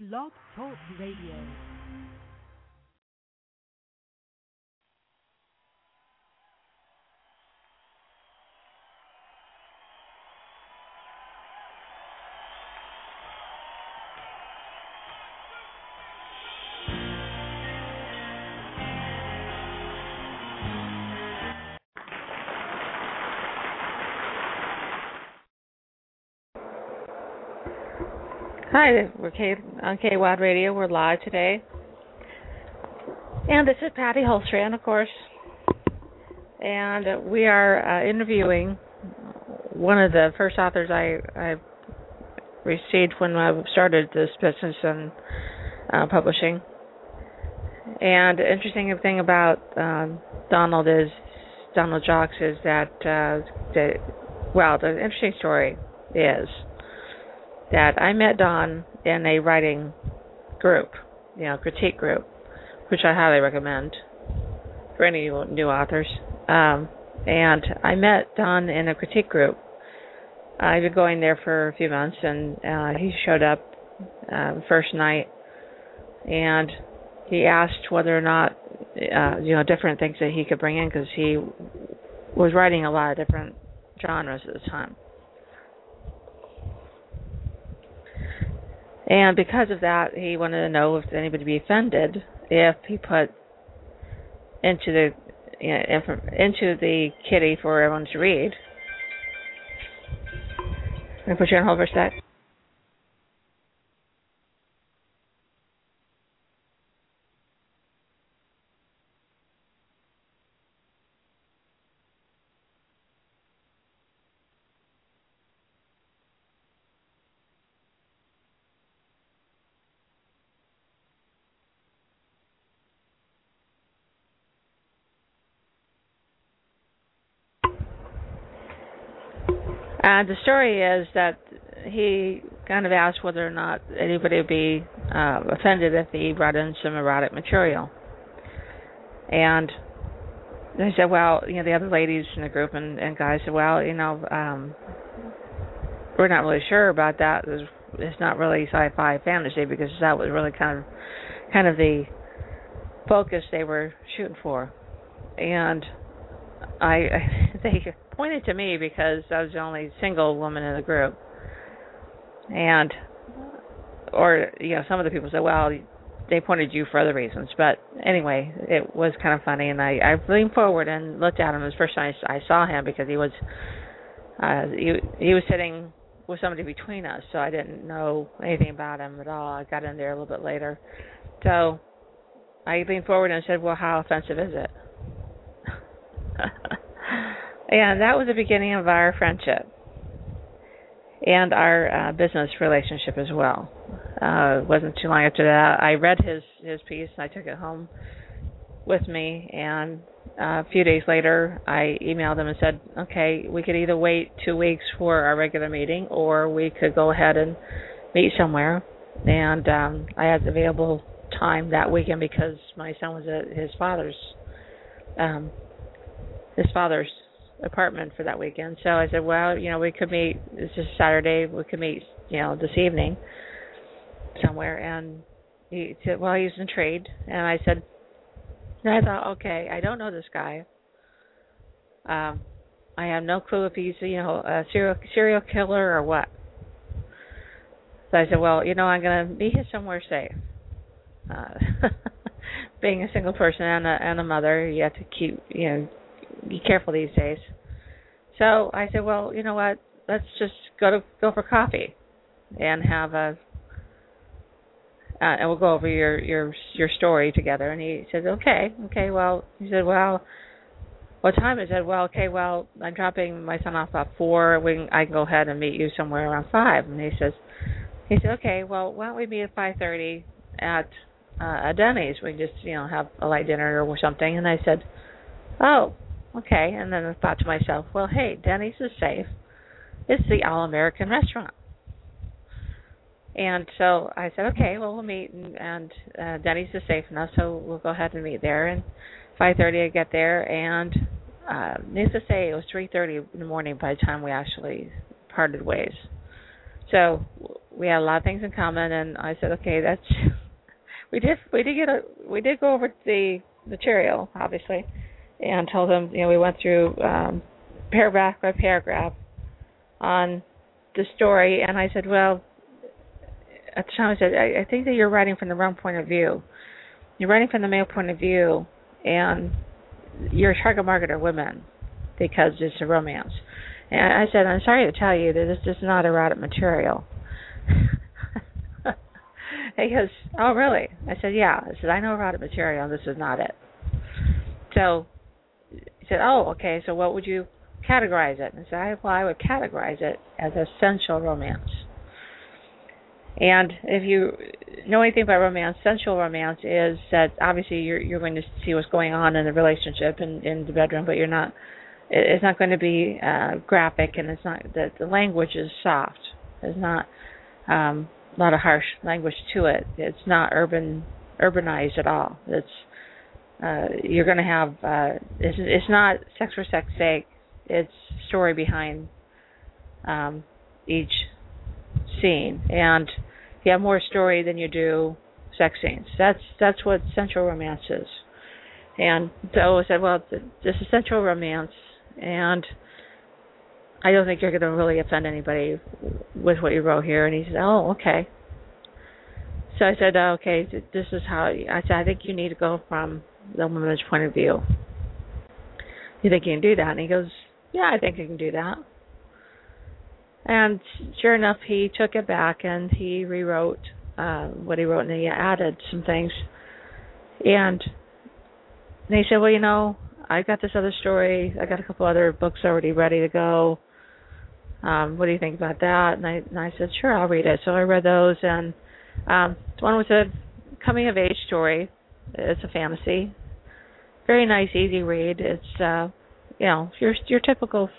Blog Talk Radio. Hi, we're on K on KWOD Radio. We're live today, and this is Patty Holstrand, of course, and we are uh, interviewing one of the first authors I I received when I started this business and uh, publishing. And the interesting thing about um, Donald is Donald Jacques is that uh, the well, the interesting story is that I met Don in a writing group, you know, critique group, which I highly recommend for any new authors. Um, and I met Don in a critique group. I've been going there for a few months, and uh, he showed up uh, the first night, and he asked whether or not, uh, you know, different things that he could bring in because he was writing a lot of different genres at the time. And because of that, he wanted to know if anybody would be offended if he put into the you know, into the kitty for everyone to read. I put you on hold for a sec? Uh, the story is that he kind of asked whether or not anybody would be uh, offended if he brought in some erotic material. And they said, well, you know, the other ladies in the group and, and guys said, well, you know, um, we're not really sure about that. It's, it's not really sci-fi fantasy because that was really kind of, kind of the focus they were shooting for. And I, they pointed to me because I was the only single woman in the group. And or you know, some of the people said, Well, they pointed you for other reasons. But anyway, it was kind of funny and I, I leaned forward and looked at him. It was the first time I, saw him because he was uh he he was sitting with somebody between us, so I didn't know anything about him at all. I got in there a little bit later. So I leaned forward and said, Well, how offensive is it? And that was the beginning of our friendship and our uh, business relationship as well. Uh, it wasn't too long after that I read his his piece and I took it home with me and uh, a few days later I emailed him and said, "Okay, we could either wait 2 weeks for our regular meeting or we could go ahead and meet somewhere." And um I had available time that weekend because my son was at his father's um his father's apartment for that weekend. So I said, well, you know, we could meet. It's just Saturday. We could meet, you know, this evening somewhere. And he said, well, he's in trade. And I said, and I thought, okay, I don't know this guy. Um, I have no clue if he's, you know, a serial serial killer or what. So I said, well, you know, I'm gonna meet him somewhere safe. Uh, being a single person and a and a mother, you have to keep, you know, be careful these days. So I said, well, you know what? Let's just go to go for coffee, and have a, uh, and we'll go over your your your story together. And he said, okay, okay. Well, he said, well, what time is it? Well, okay. Well, I'm dropping my son off at four. We can, I can go ahead and meet you somewhere around five. And he says, he said, okay. Well, why don't we meet at five thirty at uh, a Denny's? We can just you know have a light dinner or something. And I said, oh, Okay, and then I thought to myself, well, hey, Denny's is safe. It's the All American restaurant. And so I said, okay, well, we'll meet, and, and uh, Denny's is safe enough, so we'll go ahead and meet there. And 5:30, I get there, and uh, needless to say, it was 3:30 in the morning by the time we actually parted ways. So we had a lot of things in common, and I said, okay, that's we did we did get a we did go over the material obviously, and told him you know we went through um, paragraph by paragraph on the story, and I said, well, at the time I said I, I think that you're writing from the wrong point of view. You're writing from the male point of view, and your target market are women because it's a romance. And I said, I'm sorry to tell you that this is not erotic material. he goes, Oh, really? I said, Yeah. I said, I know erotic material, and this is not it. So said, Oh, okay, so what would you categorize it? And I said, Well, I would categorize it as essential romance. And if you know anything about romance, sensual romance is that obviously you're you're going to see what's going on in the relationship and in the bedroom, but you're not. It's not going to be uh, graphic, and it's not the the language is soft. There's not um, a lot of harsh language to it. It's not urban urbanized at all. It's uh, you're going to have uh, it's it's not sex for sex sake. It's story behind um, each scene, and you have more story than you do sex scenes. That's that's what sensual romance is. And so I said, well, this is sensual romance, and I don't think you're going to really offend anybody with what you wrote here. And he said, oh, okay. So I said, oh, okay, this is how. I said, I think you need to go from the woman's point of view. You think you can do that? And he goes, yeah, I think I can do that. And sure enough, he took it back and he rewrote uh, what he wrote and he added some things. And they said, well, you know, I've got this other story. I got a couple other books already ready to go. Um, what do you think about that? And I, and I said, sure, I'll read it. So I read those, and um, one was a coming of age story. It's a fantasy, very nice, easy read. It's uh, you know your your typical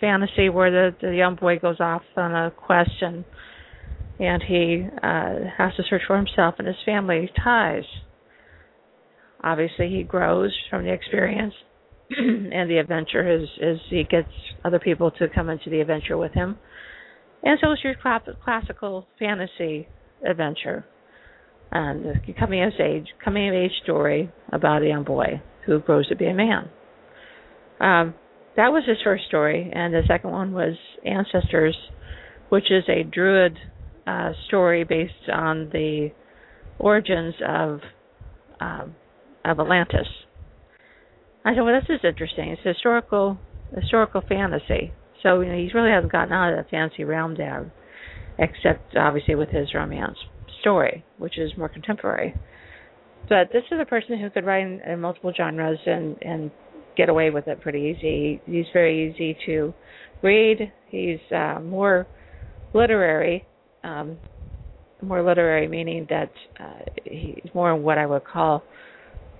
fantasy where the the young boy goes off on a quest and and he uh has to search for himself and his family ties. Obviously, he grows from the experience and the adventure is is he gets other people to come into the adventure with him. And so it's your classical fantasy adventure, and coming of age coming of age story about a young boy who grows to be a man. Um, that was his first story, and the second one was Ancestors, which is a druid uh, story based on the origins of um, of Atlantis. I said, well, this is interesting. It's historical historical fantasy. So you know, he really hasn't gotten out of the fantasy realm there, except obviously with his romance story, which is more contemporary. But this is a person who could write in, in multiple genres and and get away with it pretty easy. He's very easy to read. He's uh, more literary, um, more literary meaning that uh, he's more what I would call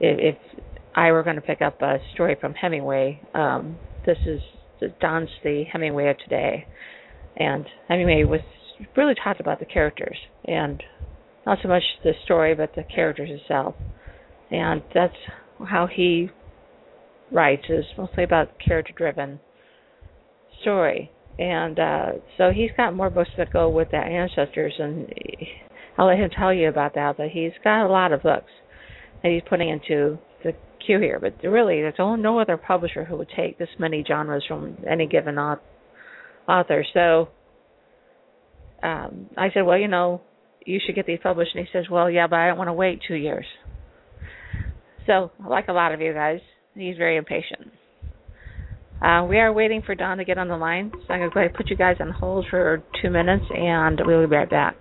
if, if I were going to pick up a story from Hemingway. Um, this is Don's the Hemingway of today, and Hemingway was really taught about the characters and not so much the story but the characters itself, and that's how he writes is mostly about character driven story. And uh so he's got more books that go with the ancestors and I'll let him tell you about that, but he's got a lot of books that he's putting into the queue here. But really there's no other publisher who would take this many genres from any given author. So um I said, Well, you know, you should get these published and he says, Well, yeah, but I don't want to wait two years. So, like a lot of you guys, He's very impatient. Uh, we are waiting for Don to get on the line, so I'm going to go ahead and put you guys on hold for two minutes, and we'll be right back.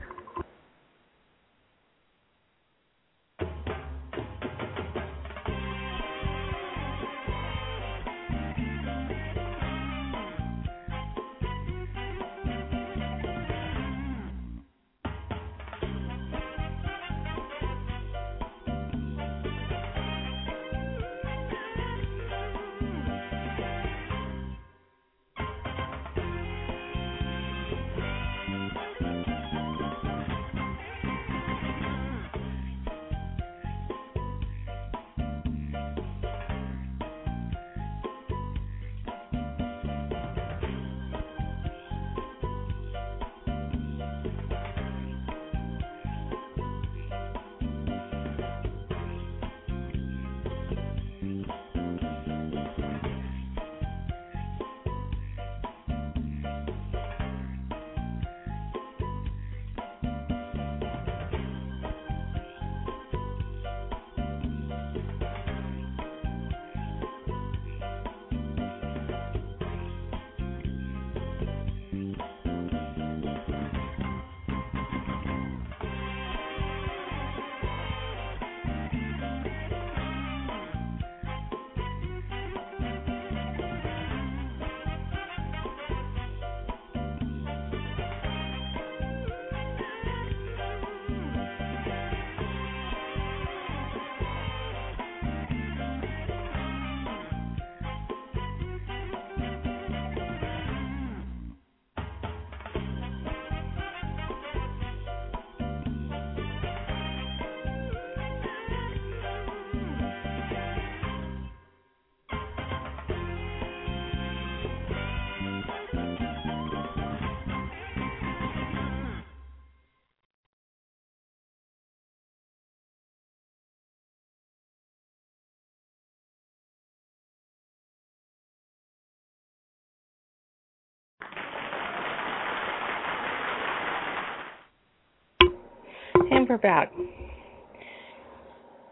We're back.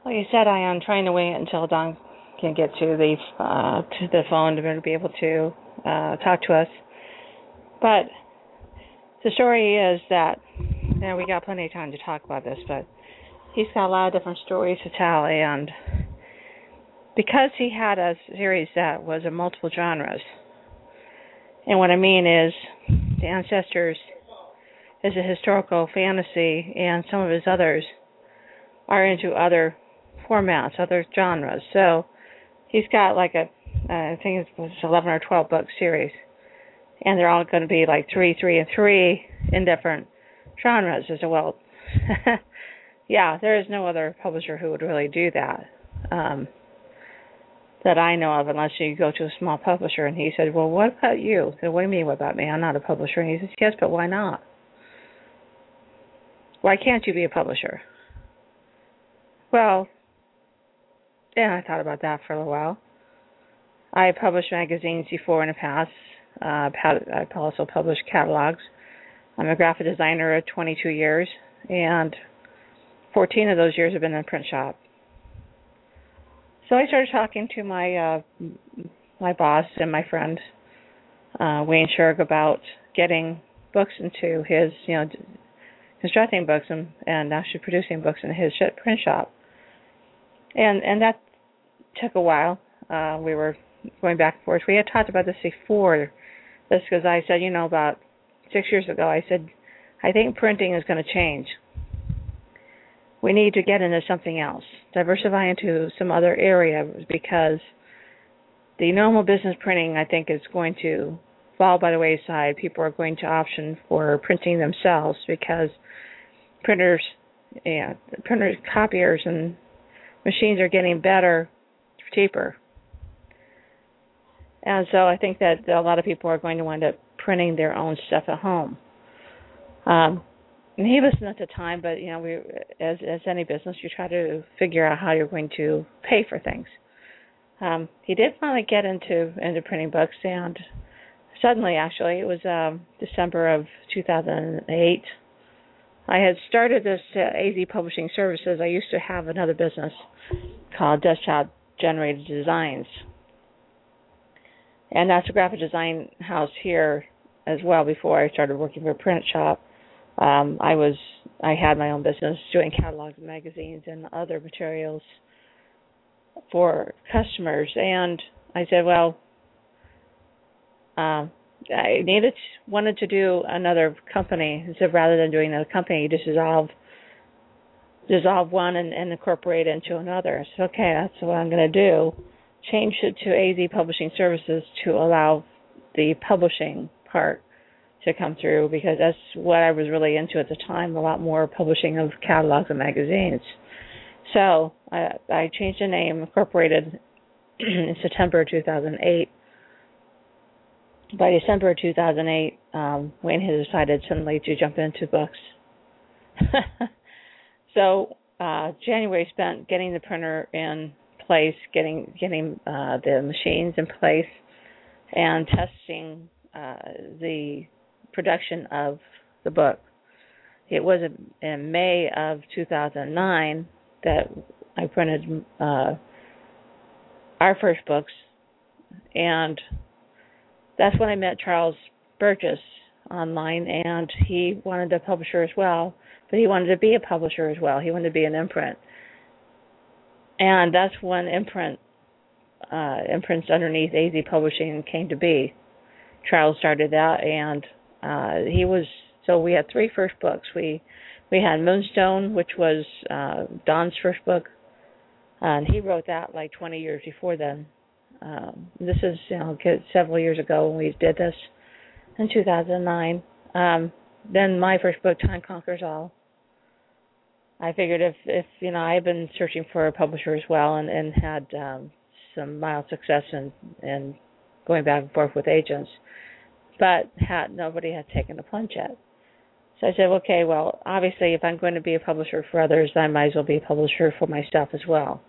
Like you said, I am trying to wait until Don can get to the uh, to the phone to be able to uh, talk to us. But the story is that you know, we got plenty of time to talk about this, but he's got a lot of different stories to tell, and because he had a series that was of multiple genres, and what I mean is the ancestors is a historical fantasy, and some of his others are into other formats, other genres. So he's got like a, I think it was 11 or 12 book series, and they're all going to be like three, three, and three in different genres as well. yeah, there is no other publisher who would really do that. Um, that I know of, unless you go to a small publisher. And he said, "Well, what about you?" I said, "What do you mean, what about me? I'm not a publisher." And he says, "Yes, but why not?" Why can't you be a publisher? Well, yeah, I thought about that for a little while. I published magazines before in the past. Uh, I've also published catalogs. I'm a graphic designer of 22 years, and 14 of those years have been in a print shop. So I started talking to my uh, my boss and my friend uh, Wayne Sherg about getting books into his, you know, constructing books and, and actually producing books in his print shop. And and that took a while. Uh, we were going back and forth. We had talked about this before, this because I said, you know, about six years ago, I said, I think printing is going to change. We need to get into something else, diversify into some other area because the normal business printing, I think, is going to fall by the wayside. People are going to option for printing themselves because printers, yeah, printers, copiers, and machines are getting better, cheaper. And so I think that a lot of people are going to wind up printing their own stuff at home. Um, listened at the time, but you know, we as as any business, you try to figure out how you're going to pay for things. Um, he did finally get into into printing books, and suddenly, actually, it was um, December of 2008 I had started this uh, AZ Publishing Services. I used to have another business called Desktop Generated Designs. And that's a graphic design house here as well before I started working for a print shop. Um, I was I had my own business doing catalogs and magazines and other materials for customers and I said, well, um, I needed wanted to do another company. So rather than doing another company, you just dissolve dissolve one and, and incorporate into another. So okay, that's what I'm going to do. Change it to AZ Publishing Services to allow the publishing part to come through because that's what I was really into at the time. A lot more publishing of catalogs and magazines. So I, I changed the name, incorporated in September 2008 by December 2008, um, Wayne had decided suddenly to jump into books. so uh, January spent getting the printer in place, getting getting uh, the machines in place, and testing uh, the production of the book. It was in May of 2009 that I printed uh, our first books, and that's when I met Charles Burgess online, and he wanted a publisher as well, but he wanted to be a publisher as well. He wanted to be an imprint, and that's when imprint uh, imprints underneath AZ Publishing came to be. Charles started that, and uh, he was so we had three first books. We we had Moonstone, which was uh, Don's first book, and he wrote that like 20 years before then. Um, this is you know several years ago when we did this in 2009. Um, then my first book, Time Conquers All. I figured if if you know I had been searching for a publisher as well and and had um, some mild success in in going back and forth with agents, but had nobody had taken the plunge yet. So I said, okay, well, obviously, if I'm going to be a publisher for others, I might as well be a publisher for myself as well.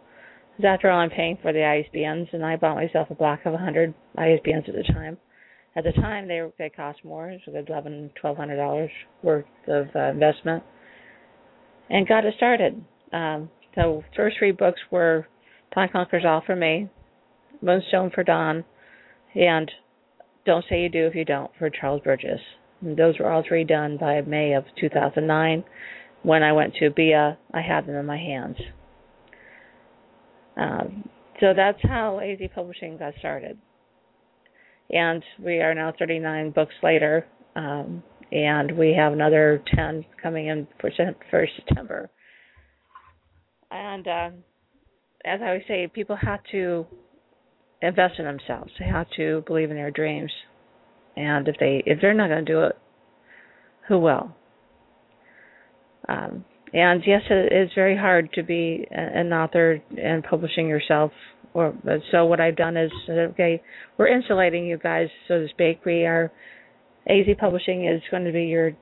Because after all, I'm paying for the ISBNs, and I bought myself a block of 100 ISBNs at the time. At the time, they they cost more, so eleven, twelve hundred dollars worth of uh, investment. and got it started. Um, the first three books were Dawn Conquers All for me, Moonstone for Don, and Don't Say You Do If You Don't for Charles Burgess. And those were all three done by May of 2009. When I went to BIA, I had them in my hands. Um, so that's how AZ Publishing got started. And we are now 39 books later, um, and we have another 10 coming in for, for September. And uh, as I always say, people have to invest in themselves. They have to believe in their dreams. And if they if they're not going to do it, who will? Um, and yes, it is very hard to be an author and publishing yourself. Or so what I've done is okay, we're insulating you guys, so to speak. We are AZ Publishing is going to be your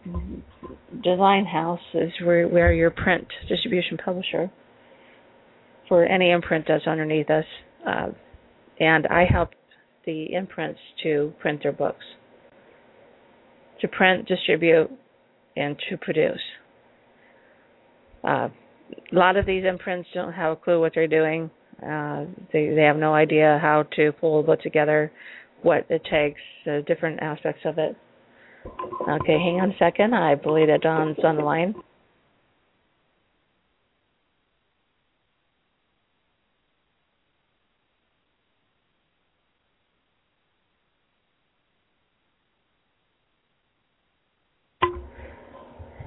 design house, is where we are your print distribution publisher for any imprint that's underneath us. Uh, and I help the imprints to print their books, to print, distribute, and to produce. Uh, a lot of these imprints don't have a clue what they're doing. Uh, they they have no idea how to pull a book together, what it takes, the different aspects of it. Okay, hang on a second. I believe that Don's on the line.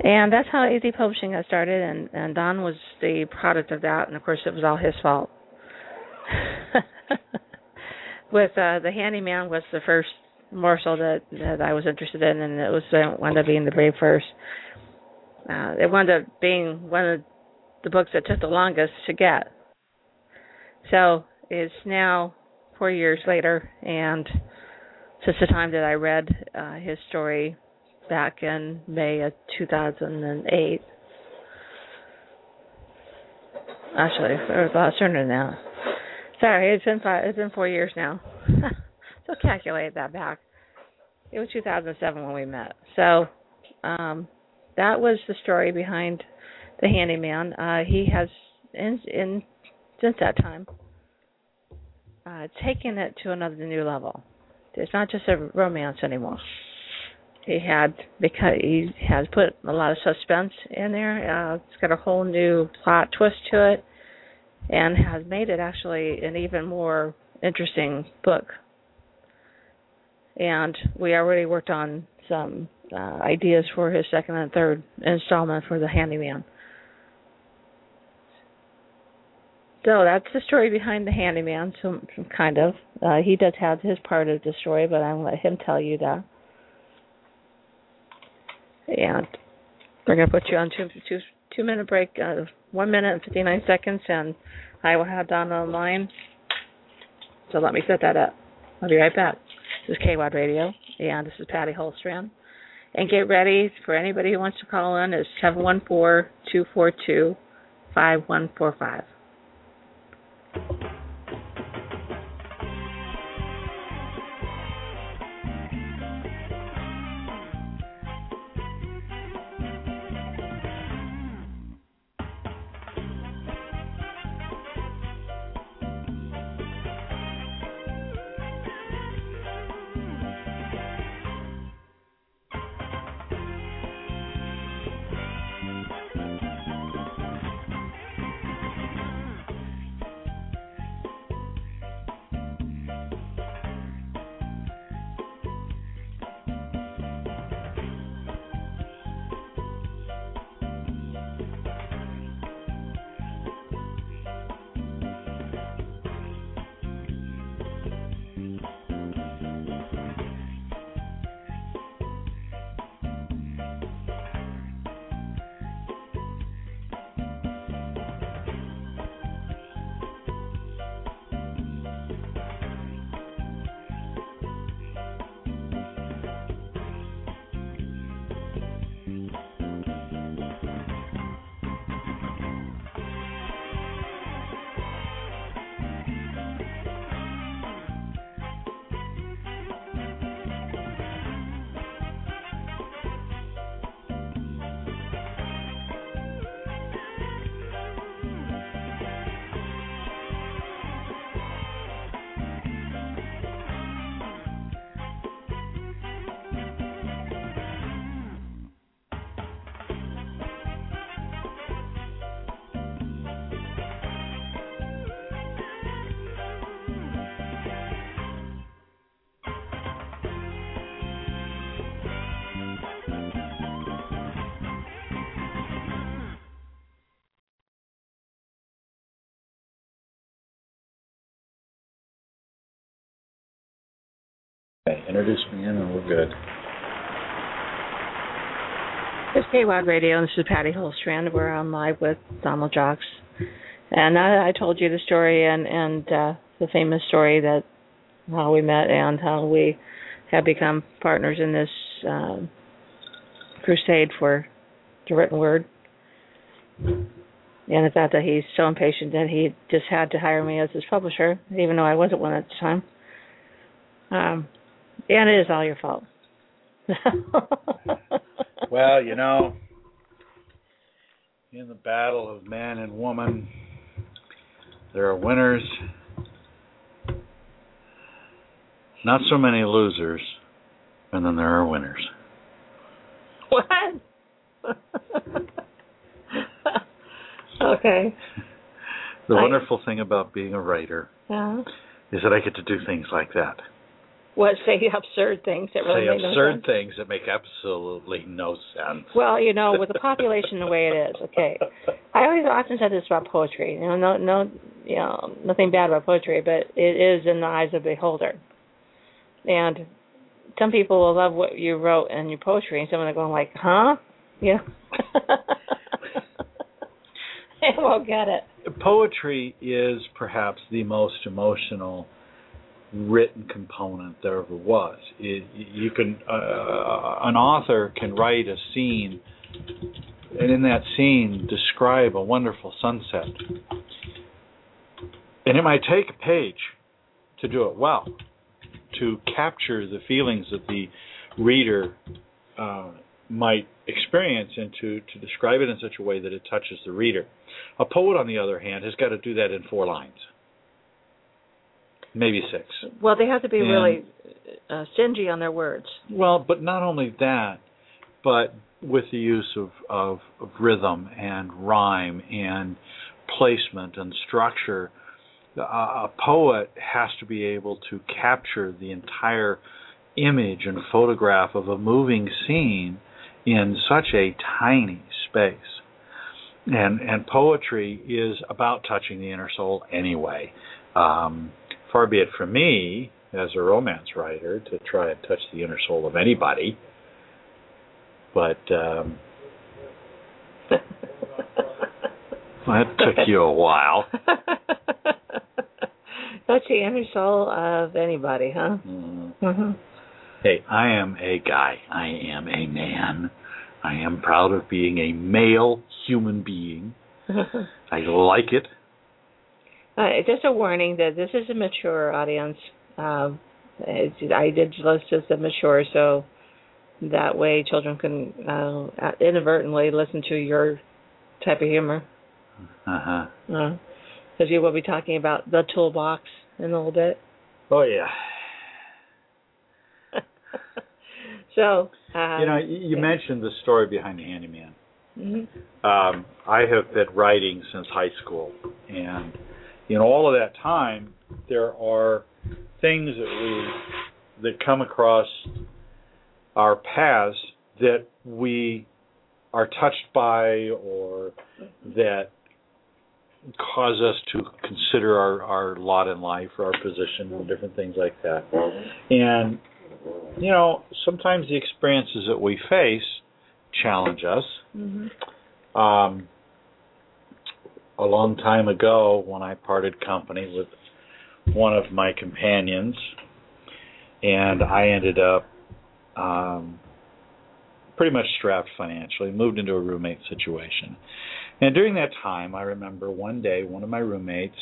And that's how AZ Publishing got started, and, and Don was the product of that, and of course it was all his fault. With uh, the Handyman was the first morsel that that I was interested in, and it was uh, wound up being the very First. Uh, it wound up being one of the books that took the longest to get. So it's now four years later, and since the time that I read uh, his story back in May of 2008. Actually, it was sooner than that. Sorry, it's been five, it's been four years now. so calculate that back. It was 2007 when we met. So um, that was the story behind the handyman. Uh, he has, in, in since that time, uh, taken it to another new level. It's not just a romance anymore he had because he has put a lot of suspense in there. Uh, it's got a whole new plot twist to it, and has made it actually an even more interesting book. And we already worked on some uh, ideas for his second and third installment for the Handyman. So that's the story behind the Handyman. So kind of, uh, he does have his part of the story, but gonna let him tell you that and we're going to put you on two two two minute break, uh, one minute and fifty nine seconds, and I will have Don online. So let me set that up. I'll be right back. This is KWOD Radio, and this is Patty Holstrand. And get ready for anybody who wants to call in is seven one four two four two five one four five. Okay, introduce me in and we're good. It's KWOD Radio, and this is Patty Holstrand. We're on live with Donald Jacques. And I, I told you the story and, and uh, the famous story that how we met and how we have become partners in this um, crusade for the written word. And the fact that he's so impatient that he just had to hire me as his publisher, even though I wasn't one at the time. Um, and it is all your fault. well, you know, in the battle of man and woman, there are winners, not so many losers, and then there are winners. What? okay. The I- wonderful thing about being a writer Uh, is that I get to do things like that. What say absurd things that really Say make no absurd sense? things that make absolutely no sense. Well, you know, with the population the way it is, okay. I always often said this about poetry. You know, no, no, you know, nothing bad about poetry, but it is in the eyes of the beholder. And some people will love what you wrote in your poetry, and some are going like, "Huh?" Yeah. they won't get it. Poetry is perhaps the most emotional written component there ever was. It, you can uh, an author can write a scene, and in that scene describe a wonderful sunset, and it might take a page to do it well, to capture the feelings that the reader uh, might experience and to, to describe it in such a way that it touches the reader. A poet, on the other hand, has got to do that in four lines, maybe six. Well, they have to be And- really uh, stingy on their words. Well, but not only that, but with the use of, of, of rhythm and rhyme and placement and structure, a, a poet has to be able to capture the entire image and photograph of a moving scene in such a tiny space. And and poetry is about touching the inner soul anyway. Um, far be it from me as a romance writer to try and touch the inner soul of anybody. But um, that took you a while. Touch the inner soul of anybody, huh? Mm. hmm Hey, I am a guy. I am a man. I am proud of being a male human being. I like it. Uh, just a warning that this is a mature audience. Um, it's- I did list as a mature, so that way children can uh, inadvertently listen to your type of humor. Uh-huh. Because you will be talking about the toolbox in a little bit. Oh yeah. so, uh, you know, you, you yeah. mentioned the story behind the handyman. Mm-hmm. um, I have been writing since high school, and in all of that time, there are things that we that come across our paths that we are touched by, or that cause us to consider our, our lot in life or our position and different things like that. And you know, sometimes the experiences that we face challenge us Mhm. um, a long time ago when I parted company with one of my companions, and I ended up um, pretty much strapped financially, moved into a roommate situation. And during that time, I remember one day one of my roommates,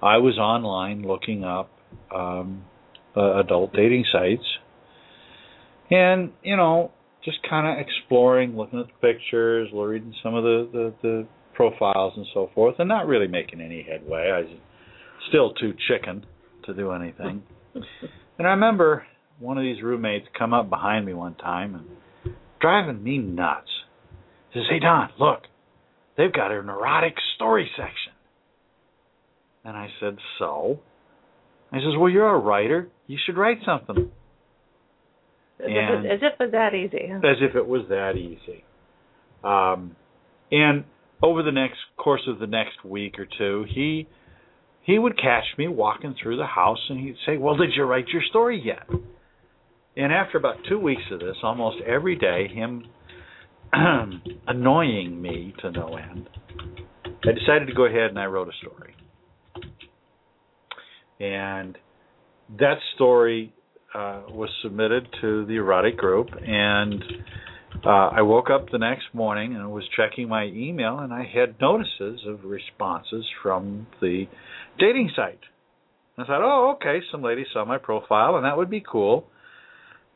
I was online looking up um, uh, adult dating sites, and you know, just kind of exploring, looking at the pictures, reading some of the, the the profiles and so forth, and not really making any headway. I was still too chicken to do anything. and I remember one of these roommates come up behind me one time and driving me nuts. He says, "Hey Don, look, they've got a neurotic story section." And I said, "So?" He says, "Well, you're a writer. You should write something." As, And- if, as if it's that easy. as if it was that easy. Um, and over the next course of the next week or two, he he would catch me walking through the house, and he'd say, "Well, did you write your story yet?" And after about two weeks of this, almost every day, him annoying me to no end, I decided to go ahead and I wrote a story. And that story uh, was submitted to the erotic group, and uh, I woke up the next morning and was checking my email, and I had notices of responses from the dating site. I thought, oh, okay, some lady saw my profile, and that would be cool.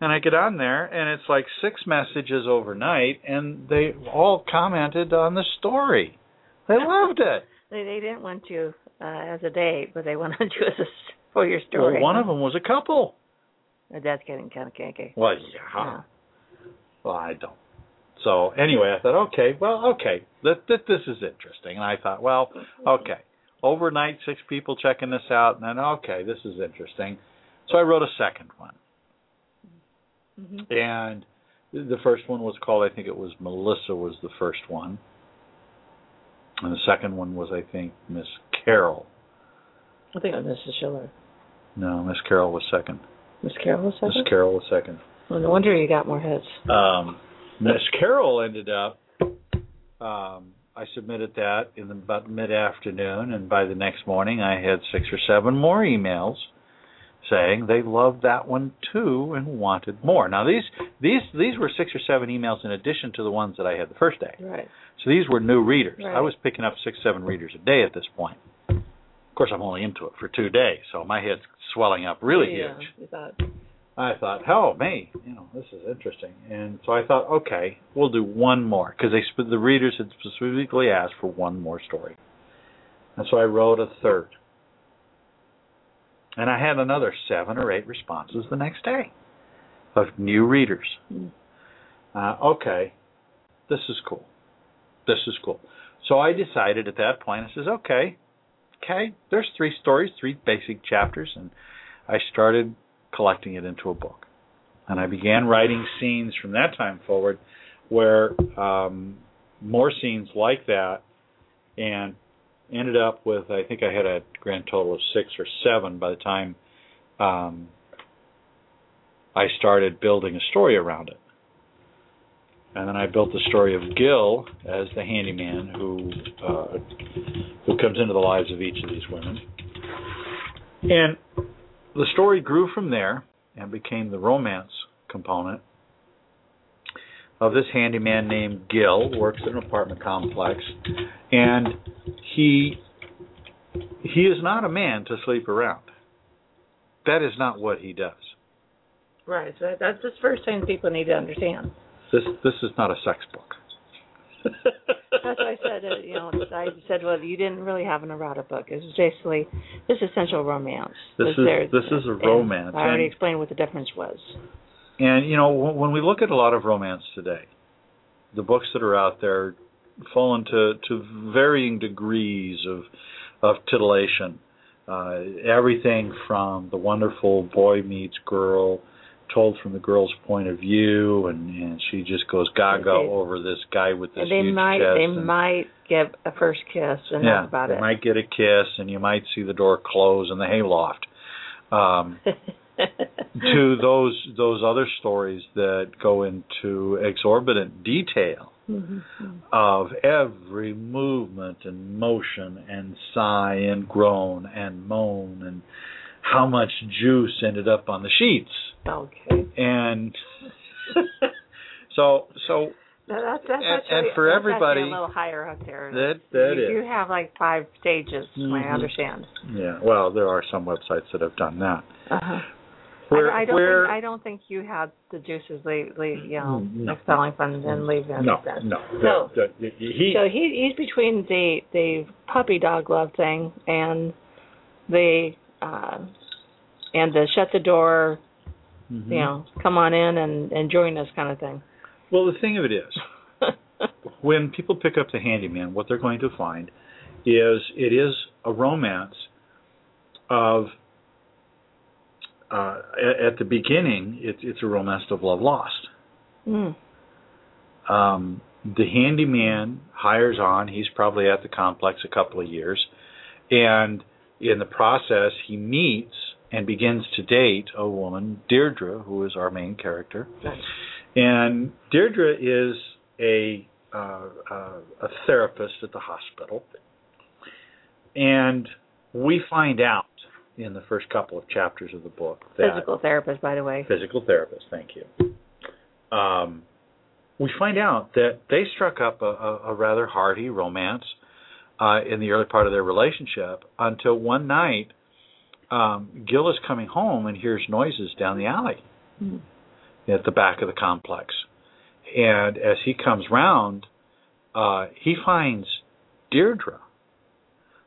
And I get on there, and it's like six messages overnight, and they all commented on the story. They loved it. They they didn't want you uh, as a date, but they wanted you as a, for your story. Well, one of them was a couple. That's getting kind of kinky. Well, yeah. Yeah. Well, I don't. So anyway, I thought, okay, well, okay, that, that this is interesting, and I thought, well, okay, overnight, six people checking this out, and then okay, this is interesting. So I wrote a second one, hmm and the first one was called, I think it was Melissa was the first one, and the second one was, I think, Miss Carol. I think it was Mrs. Schiller. No, Miss Carol was second. Miss Carol was Miss. Carol was second. Well, no wonder you got more hits. um, Miss Carol ended up. Um, I submitted that in the, about mid afternoon, and by the next morning, I had six or seven more emails saying they loved that one too and wanted more. Now these these these were six or seven emails in addition to the ones that I had the first day. Right. So these were new readers. Right. I was picking up six seven readers a day at this point. Of course, I'm only into it for two days, so my head's swelling up really yeah, huge. I thought, "Hell, me, you know, this is interesting, and so I thought, okay, we'll do one more because they the readers had specifically asked for one more story, and so I wrote a third, and I had another seven or eight responses the next day of new readers. Hmm. Uh, okay, this is cool, this is cool. So I decided at that point, I says, okay, okay, there's three stories, three basic chapters, and I started collecting it into a book. And I began writing scenes from that time forward where um, more scenes like that and ended up with, I think I had a grand total of six or seven by the time um, I started building a story around it. And then I built the story of Gil as the handyman who uh, who comes into the lives of each of these women. And the story grew from there and became the romance component of this handyman named Gil, works at an apartment complex, and he he is not a man to sleep around. That is not what he does. right. So that's the first thing people need to understand. This this is not a sex book. That's what I said, uh, you know, I said, well, you didn't really have an erotic book. It was basically this essential romance. This is- there- this is a romance, I already and- explained what the difference was. And you know, when when we look at a lot of romance today, the books that are out there fall into to varying degrees of of titillation. Uh, everything from the wonderful boy meets girl, told from the girl's point of view, and and she just goes gaga They- over this guy with this And they might they and- might get a first kiss and yeah, that's about it. Yeah, they it. might get a kiss, and you might see the door close in the hayloft. Um, to those those other stories that go into exorbitant detail Mhm. of every movement and motion and sigh and groan and moan and how much juice ended up on the sheets okay. and so so No, that's, that's And- actually, and for that's everybody- a little higher up there. That- that you, is. you have like five stages. what I understand. yeah well there are some websites that have done that Uh-huh. where I, I don't where think I don't think you had the juices leave, leave you know, Mm, no. expelling from and leave them. no no No. The- the- he So he he's between the the puppy dog love thing and the uh and the shut the door, Mhm. you know, come on in and and join us kind of thing. well the thing of it is when people pick up the handyman, what they're going to find is it is a romance of uh, at, at the beginning, it's it's a romance of love lost. mm. Um, the handyman hires on. He's probably at the complex a couple of years, and in the process, he meets and begins to date a woman, Deirdre, who is our main character. And Deirdre is a uh, uh, a therapist at the hospital, and we find out in the first couple of chapters of the book that Physical therapist, by the way. physical therapist. Thank you. Um, we find out that they struck up a, a, a rather hearty romance uh, in the early part of their relationship until one night um, Gil is coming home and hears noises down the alley Mhm. at the back of the complex. And as he comes round, uh, he finds Deirdre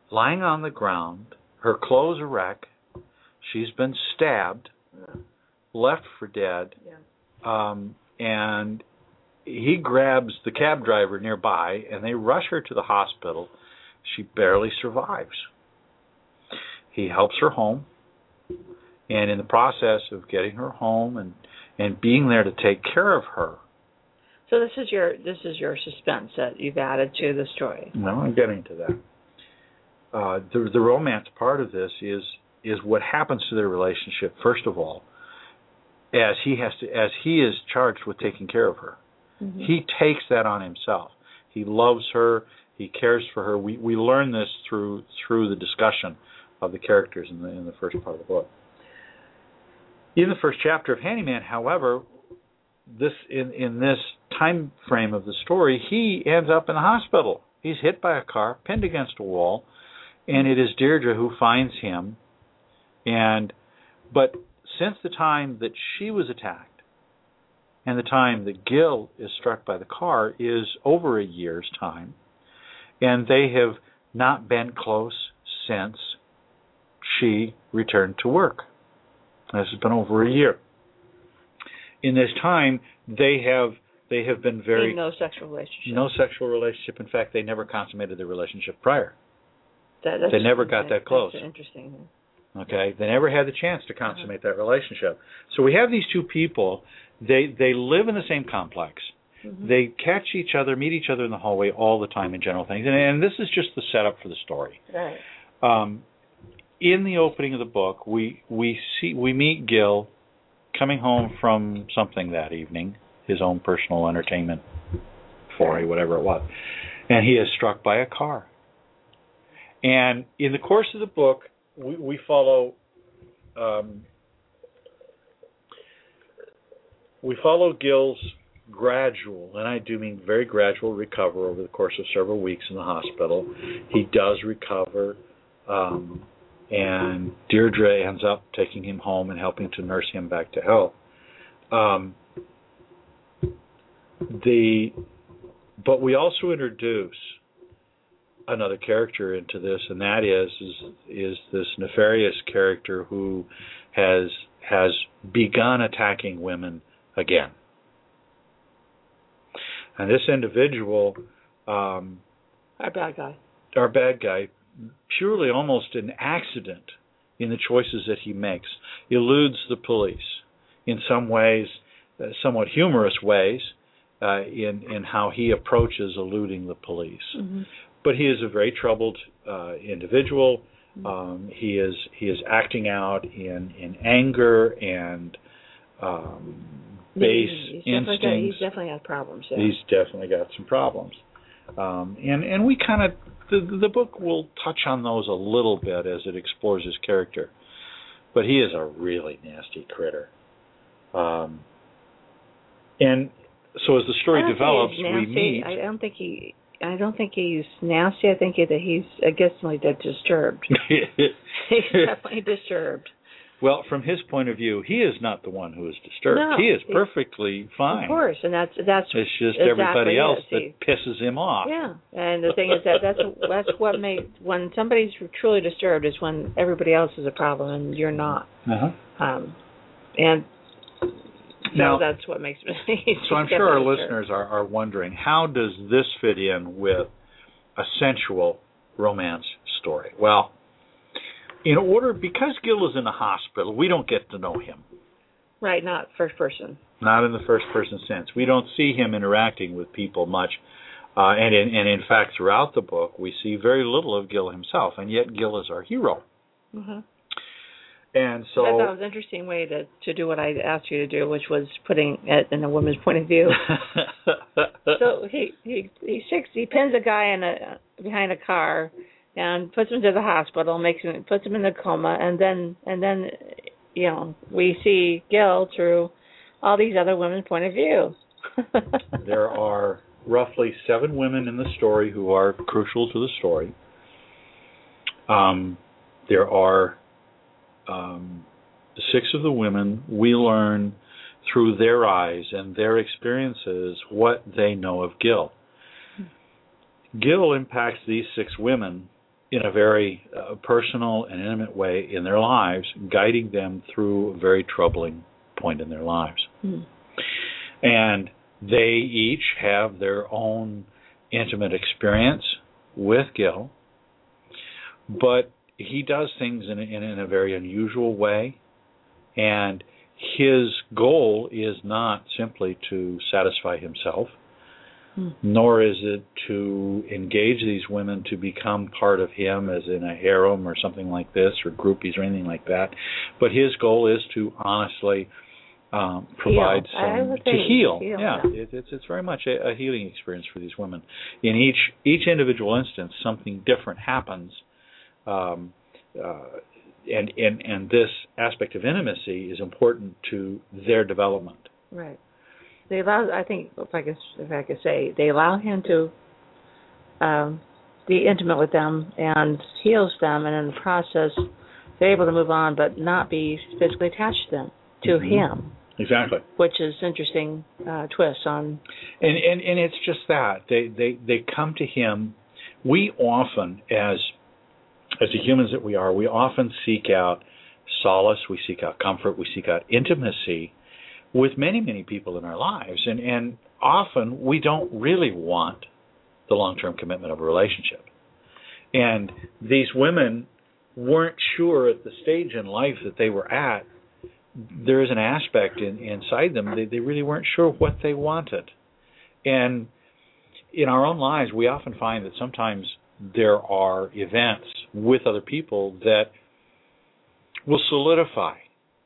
lying on the ground, her clothes a wreck. She's been stabbed, left for dead, Yeah. um, and he grabs the cab driver nearby, and they rush her to the hospital. She barely survives. He helps her home, and in the process of getting her home and and being there to take care of her, So this is your this is your suspense that you've added to the story. No, I'm getting to that. Uh, the the romance part of this is is what happens to their relationship first of all, as he has to as he is charged with taking care of her. Mm-hmm. He takes that on himself. He loves her. He cares for her. We we learn this through through the discussion of the characters in the in the first part of the book. In the first chapter of Handyman, however, this in in this time frame of the story, he ends up in the hospital. He's hit by a car, pinned against a wall, and it is Deirdre who finds him. And but since the time that she was attacked and the time that Gil is struck by the car is over a year's time, and they have not been close since she returned to work. This has been over a year. In this time, they have they have been very no sexual relationship. no sexual relationship. In fact, they never consummated their relationship prior. That, that's, they never got that close. That's interesting. Okay, they never had the chance to consummate uh-huh. that relationship. So we have these two people. They they live in the same complex. Mhm. They catch each other, meet each other in the hallway all the time in general things, and, and this is just the setup for the story. Right. Um, in the opening of the book, we we see we meet Gil coming home from something that evening, his own personal entertainment foray, whatever it was, and he is struck by a car. And in the course of the book, we, we follow um, we follow Gil's gradual, and I do mean very gradual recover over the course of several weeks in the hospital. He does recover, um, and Deirdre ends up taking him home and helping to nurse him back to health. Um, the but we also introduce another character into this, and that is is is this nefarious character who has has begun attacking women again. And this individual, um, Our bad guy. our bad guy, purely almost an accident in the choices that he makes, eludes the police in some ways, uh, somewhat humorous ways, uh, in in how he approaches eluding the police. Mm-hmm. But he is a very troubled uh, individual. Um, he is he is acting out in in anger and um, base he's definitely got, he's definitely got problems. Yeah. He's definitely got some problems. Um, and and we kind of the the book will touch on those a little bit as it explores his character, but he is a really nasty critter. Um, and so as the story I don't think develops, we meet. I don't think he. I don't think he's nasty. I think that he's I guess that disturbed. he's definitely disturbed. Well, from his point of view, he is not the one who is disturbed. No, he is perfectly fine. Of course, and that's that's It's just exactly everybody else See, that pisses him off. Yeah, and the thing is that that's that's what makes when somebody's truly disturbed is when everybody else is a problem and you're not. Uh-huh. Um, and so Now- that's what makes me. So I'm sure our definitely disturbed. listeners are, are wondering how does this fit in with a sensual romance story? Well, in order because Gil is in the hospital, we don't get to know him. Right, not first person. Not in the first person sense. We don't see him interacting with people much. Uh, and in, and in fact, throughout the book, we see very little of Gil himself, and yet Gil is our hero. hmm And so I thought it was an interesting way to to do what I asked you to do, which was putting it in a woman's point of view. so he he he sticks he pins a guy in a behind a car and puts him to the hospital, makes him puts him in a coma, and then and then you know we see Gil through all these other women's point of view. there are roughly seven women in the story who are crucial to the story. Um, there are um, six of the women. We learn through their eyes and their experiences what they know of Gil. Gil impacts these six women in a very uh, personal and intimate way in their lives, guiding them through a very troubling point in their lives. Mm. And they each have their own intimate experience with Gil, but he does things in, in, in a very unusual way, and his goal is not simply to satisfy himself, Hmm. nor is it to engage these women to become part of him, as in a harem or something like this, or groupies or anything like that. But his goal is to honestly um, provide. Some to heal. heal, yeah, yeah. It, it's it's very much a, a healing experience for these women. In each each individual instance, something different happens. Um, uh, and, and and this aspect of intimacy is important to their development. Right. They allow. I think if I could, if I could say, they allow him to um, be intimate with them and heals them, and in the process, they're able to move on, but not be physically attached to them to Mhm. him, Exactly. which is interesting uh, twist on. And and and it's just that they they they come to him. We often, as as the humans that we are, we often seek out solace, we seek out comfort, we seek out intimacy with many many people in our lives, and and often we don't really want the long term commitment of a relationship. And these women weren't sure at the stage in life that they were at. There is an aspect in, inside them they, they really weren't sure what they wanted. And in our own lives, we often find that sometimes there are events with other people that will solidify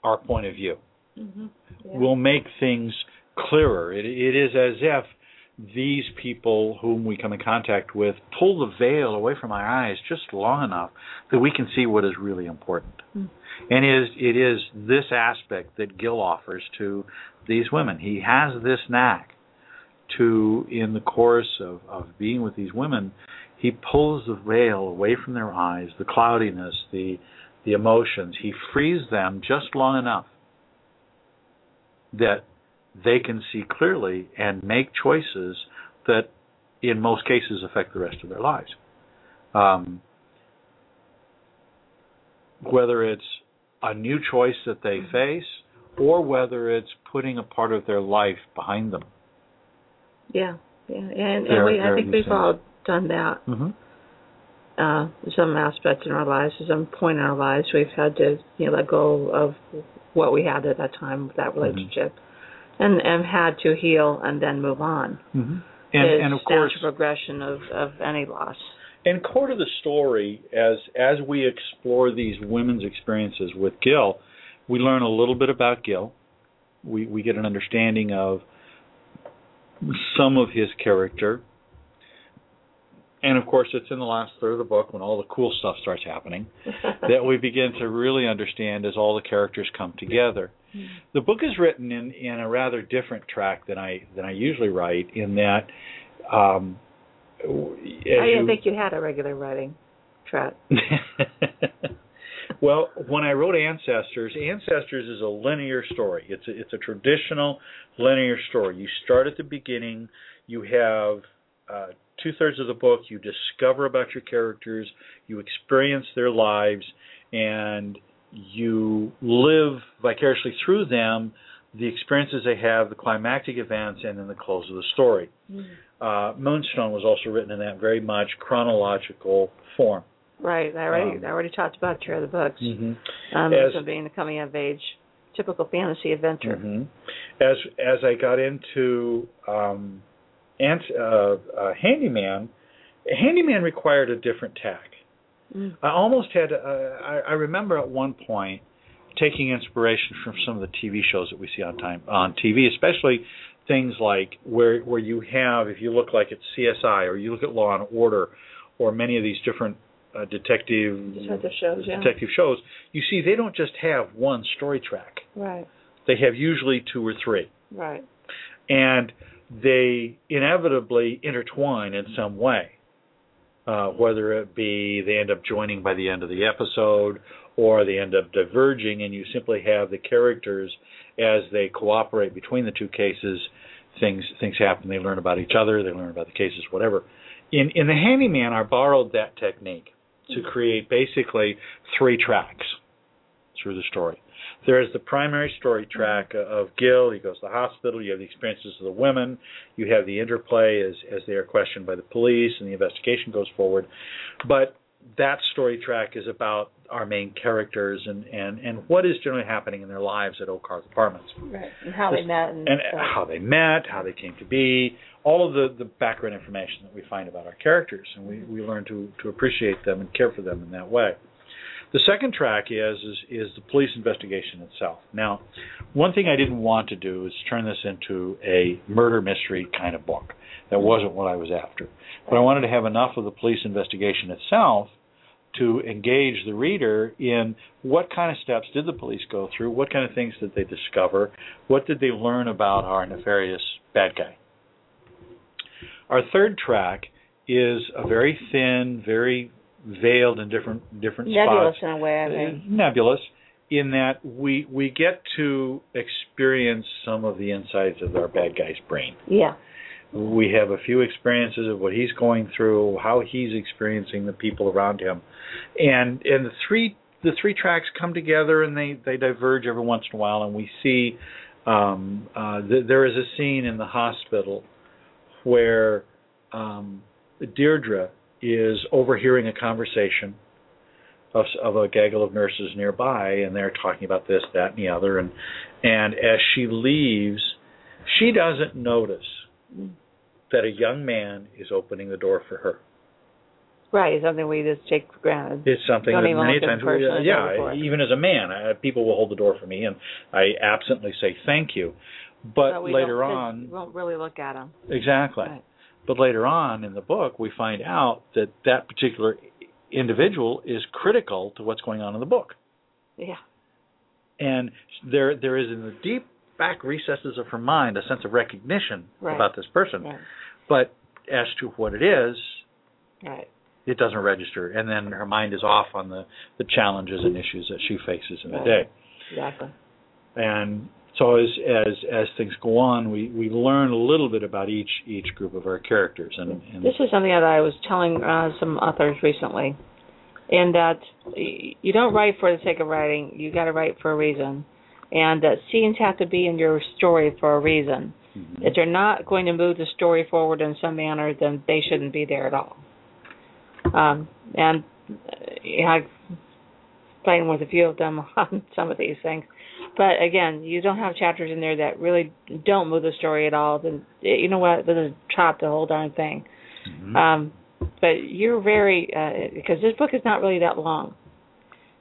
our point of view, Mm-hmm. will make things clearer. It, it is as if these people whom we come in contact with pull the veil away from our eyes just long enough that we can see what is really important. Mm. And it is, it is this aspect that Gil offers to these women. He has this knack to, in the course of, of being with these women, he pulls the veil away from their eyes, the cloudiness, the the emotions. He frees them just long enough that they can see clearly and make choices that, in most cases, affect the rest of their lives. Um, whether it's a new choice that they face or whether it's putting a part of their life behind them. Yeah, yeah, and, and we, I think we've all done that. Mm-hmm. Uh, some aspect in our lives, at some point in our lives, we've had to, you know, let go of what we had at that time, with that Mm-hmm. relationship, and and had to heal and then move on. Mm-hmm. it's And, and of course, progression of of any loss. And core to the story, as as we explore these women's experiences with Gil, we learn a little bit about Gil. We we get an understanding of some of his character. And of course, it's in the last third of the book when all the cool stuff starts happening that we begin to really understand as all the characters come together. The book is written in in a rather different track than I than I usually write in that um I didn't you- think you had a regular writing track. well, when I wrote Ancestors, Ancestors is a linear story. It's a, it's a traditional linear story. You start at the beginning. You have uh, two thirds of the book. You discover about your characters. You experience their lives, and you live vicariously through them the experiences they have, the climactic events, and then the close of the story. Uh, Moonstone was also written in that very much chronological form. Right. I already Um, I already talked about Terror of the Books. Mm-hmm. Um, As- so being the coming of age, typical fantasy adventure. hmm As as I got into um, ant, uh, uh, handyman, handyman required a different tack. Mm. I almost had. Uh, I, I remember at one point taking inspiration from some of the TV shows that we see on time on TV, especially things like where where you have if you look like it's CSI or you look at Law and Order or many of these different uh, detective Detective shows, yeah. detective shows, you see they don't just have one story track. Right. They have usually two or three, Right. and they inevitably intertwine in some way. Uh, whether it be they end up joining by the end of the episode, or they end up diverging, and you simply have the characters as they cooperate between the two cases. Things things happen. They learn about each other. They learn about the cases. Whatever. In in the Handyman, I borrowed that technique to create basically three tracks through the story. There is the primary story track of Gil. He goes to the hospital. You have the experiences of the women. You have the interplay as as they are questioned by the police and the investigation goes forward. But that story track is about our main characters and and and what is generally happening in their lives at Oak Hearth Apartments Right. And how they met and, and how they met, how they came to be, all of the, the background information that we find about our characters, and we, we learn to, to appreciate them and care for them in that way. The second track is, is is the police investigation itself. Now, one thing I didn't want to do is turn this into a murder mystery kind of book. That wasn't what I was after. But I wanted to have enough of the police investigation itself to engage the reader in what kind of steps did the police go through, what kind of things did they discover, what did they learn about our nefarious bad guy. Our third track is a very thin, very veiled in different different Nebulous spots in a way, I uh, think. nebulous in that we we get to experience some of the insides of our bad guy's brain. Yeah. We have a few experiences of what he's going through, how he's experiencing the people around him, and and the three the three tracks come together and they they diverge every once in a while, and we see um, uh, th- there is a scene in the hospital where um, Deirdre is overhearing a conversation of, of a gaggle of nurses nearby, and they're talking about this, that, and the other. And and as she leaves, she doesn't notice that a young man is opening the door for her. Right. It's something we just take for granted. It's something Don't that many times, the person that's over for yeah, even as a man, I, people will hold the door for me, and I absently say thank you. But But we later on, we won't really look at them. Exactly. Right. But later on in the book, we find out that that particular individual is critical to what's going on in the book, Yeah. and there there is in the deep back recesses of her mind a sense of recognition Right. about this person. Right. But as to what it is, Right. it doesn't register, and then her mind is off on the the challenges and issues that she faces in the day. Exactly. and so as as as things go on, we we learn a little bit about each each group of our characters, and, and This is something that I was telling uh, some authors recently, in that you don't write for the sake of writing. You got to write for a reason, and that scenes have to be in your story for a reason. Mhm. If they're not going to move the story forward in some manner, then they shouldn't be there at all. Um, and uh, I've playing with a few of them on some of these things. But again, you don't have chapters in there that really don't move the story at all. Then you know what? Is chop the whole darn thing. Mhm. Um, but you're very uh, because this book is not really that long,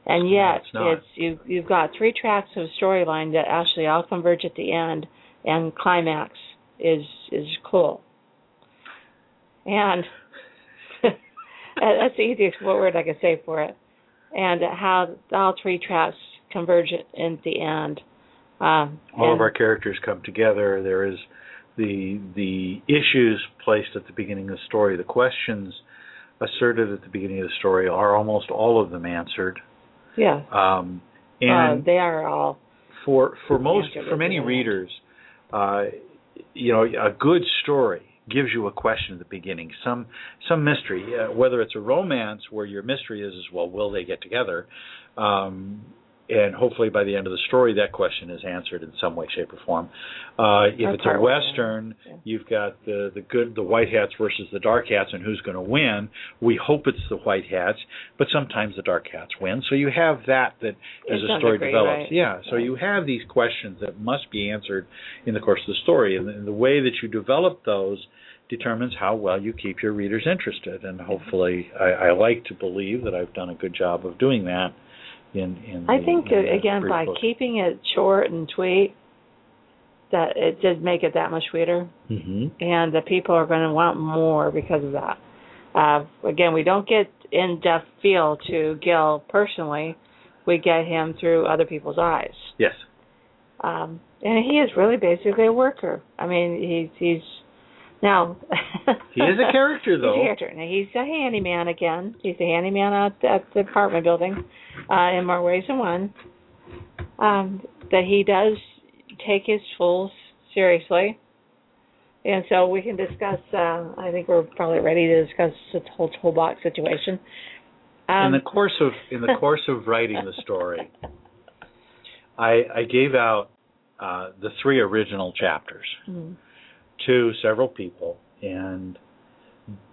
and No, yet it's it's you you've got three tracks of storyline that actually all converge at the end, and climax is is cool. And that's the easiest word I can say for it. And how all three tracks converge at the end. Um, all of our characters come together. There is the the issues placed at the beginning of the story, the questions asserted at the beginning of the story are almost all of them answered. yeah, Um, uh, and they are all for for most for many readers, uh, you know, a good story gives you a question at the beginning, some some mystery, uh, whether it's a romance where your mystery is, is well, will they get together? Um, and hopefully by the end of the story, that question is answered in some way, shape, or form. Uh, if Or it's a western, Yeah. you've got the the good, the white hats versus the dark hats, and who's going to win. We hope it's the white hats, but sometimes the dark hats win. So you have that that as a story degree, develops. right. Yeah. So Right. you have these questions that must be answered in the course of the story, and the, and the way that you develop those determines how well you keep your readers interested. And hopefully, I, I like to believe that I've done a good job of doing that in in. I the- think in the again by book. keeping it short and sweet, that it did make it that much sweeter, Mhm. and the people are going to want more because of that. Uh, again, we don't get in depth feel to Gil personally. We get him through other people's eyes. Yes. um, and he is really basically a worker. I mean, he's he's now He is a character, though. He's a character. Now he's a handyman again. He's a handyman at, at the apartment building, uh, in more ways than one. Um, that he does take his tools seriously, and so we can discuss. Uh, I think we're probably ready to discuss the whole toolbox situation. Um, in the course of in the course of writing the story, I I gave out uh, the three original chapters Mhm. To several people, and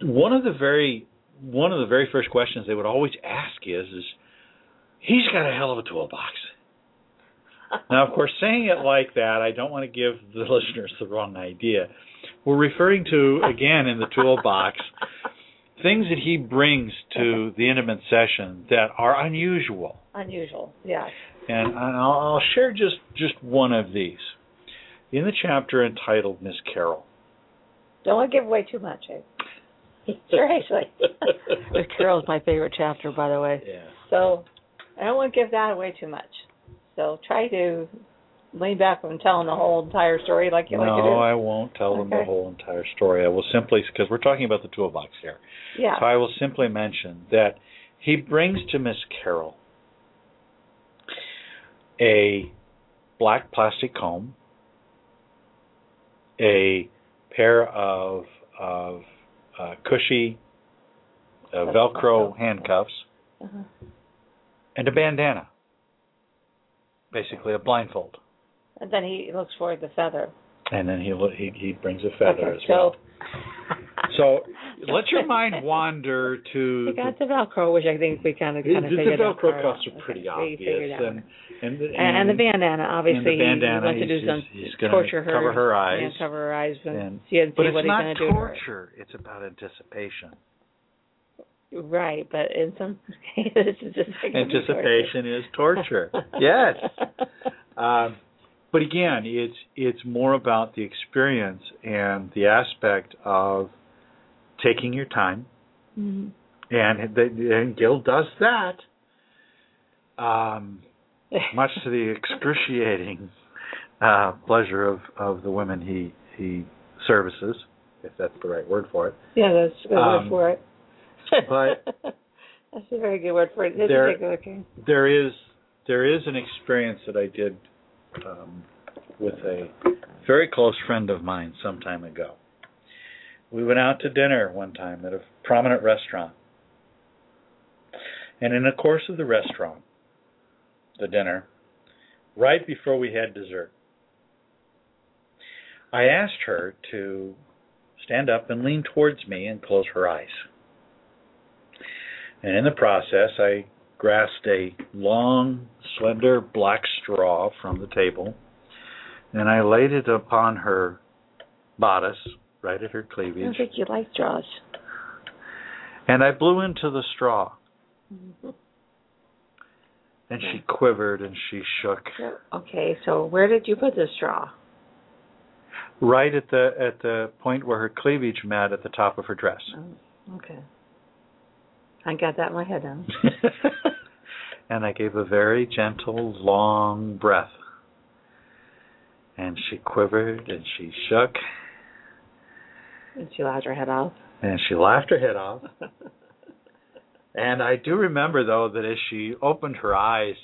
one of the very one of the very first questions they would always ask is is he's got a hell of a toolbox. Now, of course, saying it like that, I don't want to give the listeners the wrong idea. We're referring to again in the toolbox things that he brings to the intimate session that are unusual. unusual, yes. And I'll, I'll share just just one of these in the chapter entitled Miss Carol. Don't want to give away too much. Eh? Seriously. Miss Carol's my favorite chapter, by the way. Yeah. So I don't want to give that away too much. So try to lean back from telling the whole entire story like you like to do. No, I won't tell them the whole entire story. I will simply, because we're talking about the toolbox here, yeah. so I will simply mention that he brings to Miss Carol a black plastic comb, a pair of of uh, cushy uh, Velcro handcuffs, Uh-huh. and a bandana. Basically, a blindfold. And then he looks for the feather. And then he lo- he he brings a feather okay, as so well. So let your mind wander to We got the Velcro, which I think we kind of the, kind of the, figured out. Velcro part cuffs are pretty Okay, obvious, that and and the, and, and the bandana, obviously, and the bandana, he wants to do he's- some he's gonna torture her, cover her eyes. and cover her eyes, and, And- see, and but see it's what he's not going to do to her. torture; it's about anticipation. Right, but in some cases, it's just like Anticipation is torture. yes. Um, but again, it's it's more about the experience and the aspect of taking your time, Mhm. and the, and Gil does that. Um, much to the excruciating uh, pleasure of, of the women he he services, if that's the right word for it. Yeah, that's a good Um, word for it. but- that's a very good word for it. This There- There is there is an experience that I did um, with a very close friend of mine some time ago. We went out to dinner one time at a prominent restaurant, and in the course of the restaurant, the dinner, right before we had dessert, I asked her to stand up and lean towards me and close her eyes. And in the process, I grasped a long, slender black straw from the table, and I laid it upon her bodice, right at her I cleavage, don't think you like straws. and I blew into the straw, Mhm. and she quivered and she shook okay, so where did you put the straw? right at the at the point where her cleavage met at the top of her dress. Oh, okay. I got that in my head now. and I gave a very gentle, long breath. And she quivered and she shook And she laughed her head off. and she laughed her head off. And I do remember though that as she opened her eyes,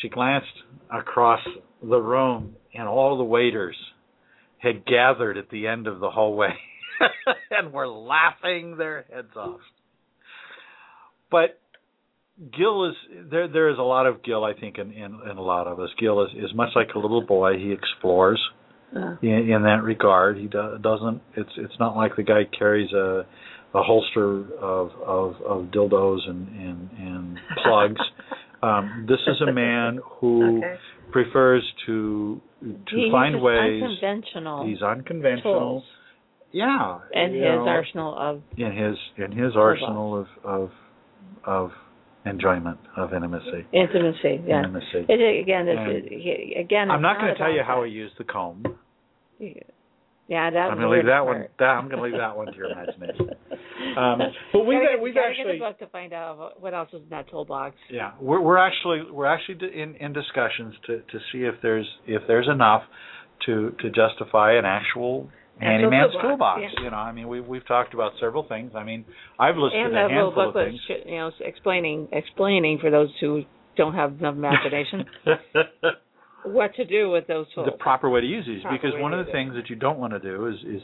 she glanced across the room and all the waiters had gathered at the end of the hallway and were laughing their heads off. But Gil is there. There is a lot of Gil, I think, in, in, in a lot of us. Gil is, is much like a little boy. He explores In, in that regard. He do, doesn't. It's it's not like the guy carries a a holster of of, of dildos and and, and plugs. um, this is a man who okay. prefers to to he find ways. unconventional He's unconventional. tools Yeah, and his know, arsenal of in his in his arsenal of of of enjoyment of intimacy. Intimacy, yeah. Intimacy. It, again, it's, And it, again. I'm it's not going to tell you how that. he used the comb. Yeah, that. I'm going to leave that one. That, I'm going to leave that one to your imagination. Um, but we've gotta, we've gotta actually get the book to find out what- what else is in that toolbox. yeah we're we're actually we're actually in in discussions to to see if there's if there's enough to to justify an actual Actual handyman's toolbox, toolbox. yeah. You know, I mean, we've we've talked about several things. I mean, I've listed and a that little handful of booklet, things. you know, explaining explaining for those who don't have enough imagination what to do with those tools. the proper way to use these, Proper because one of the use it. things that you don't want to do is is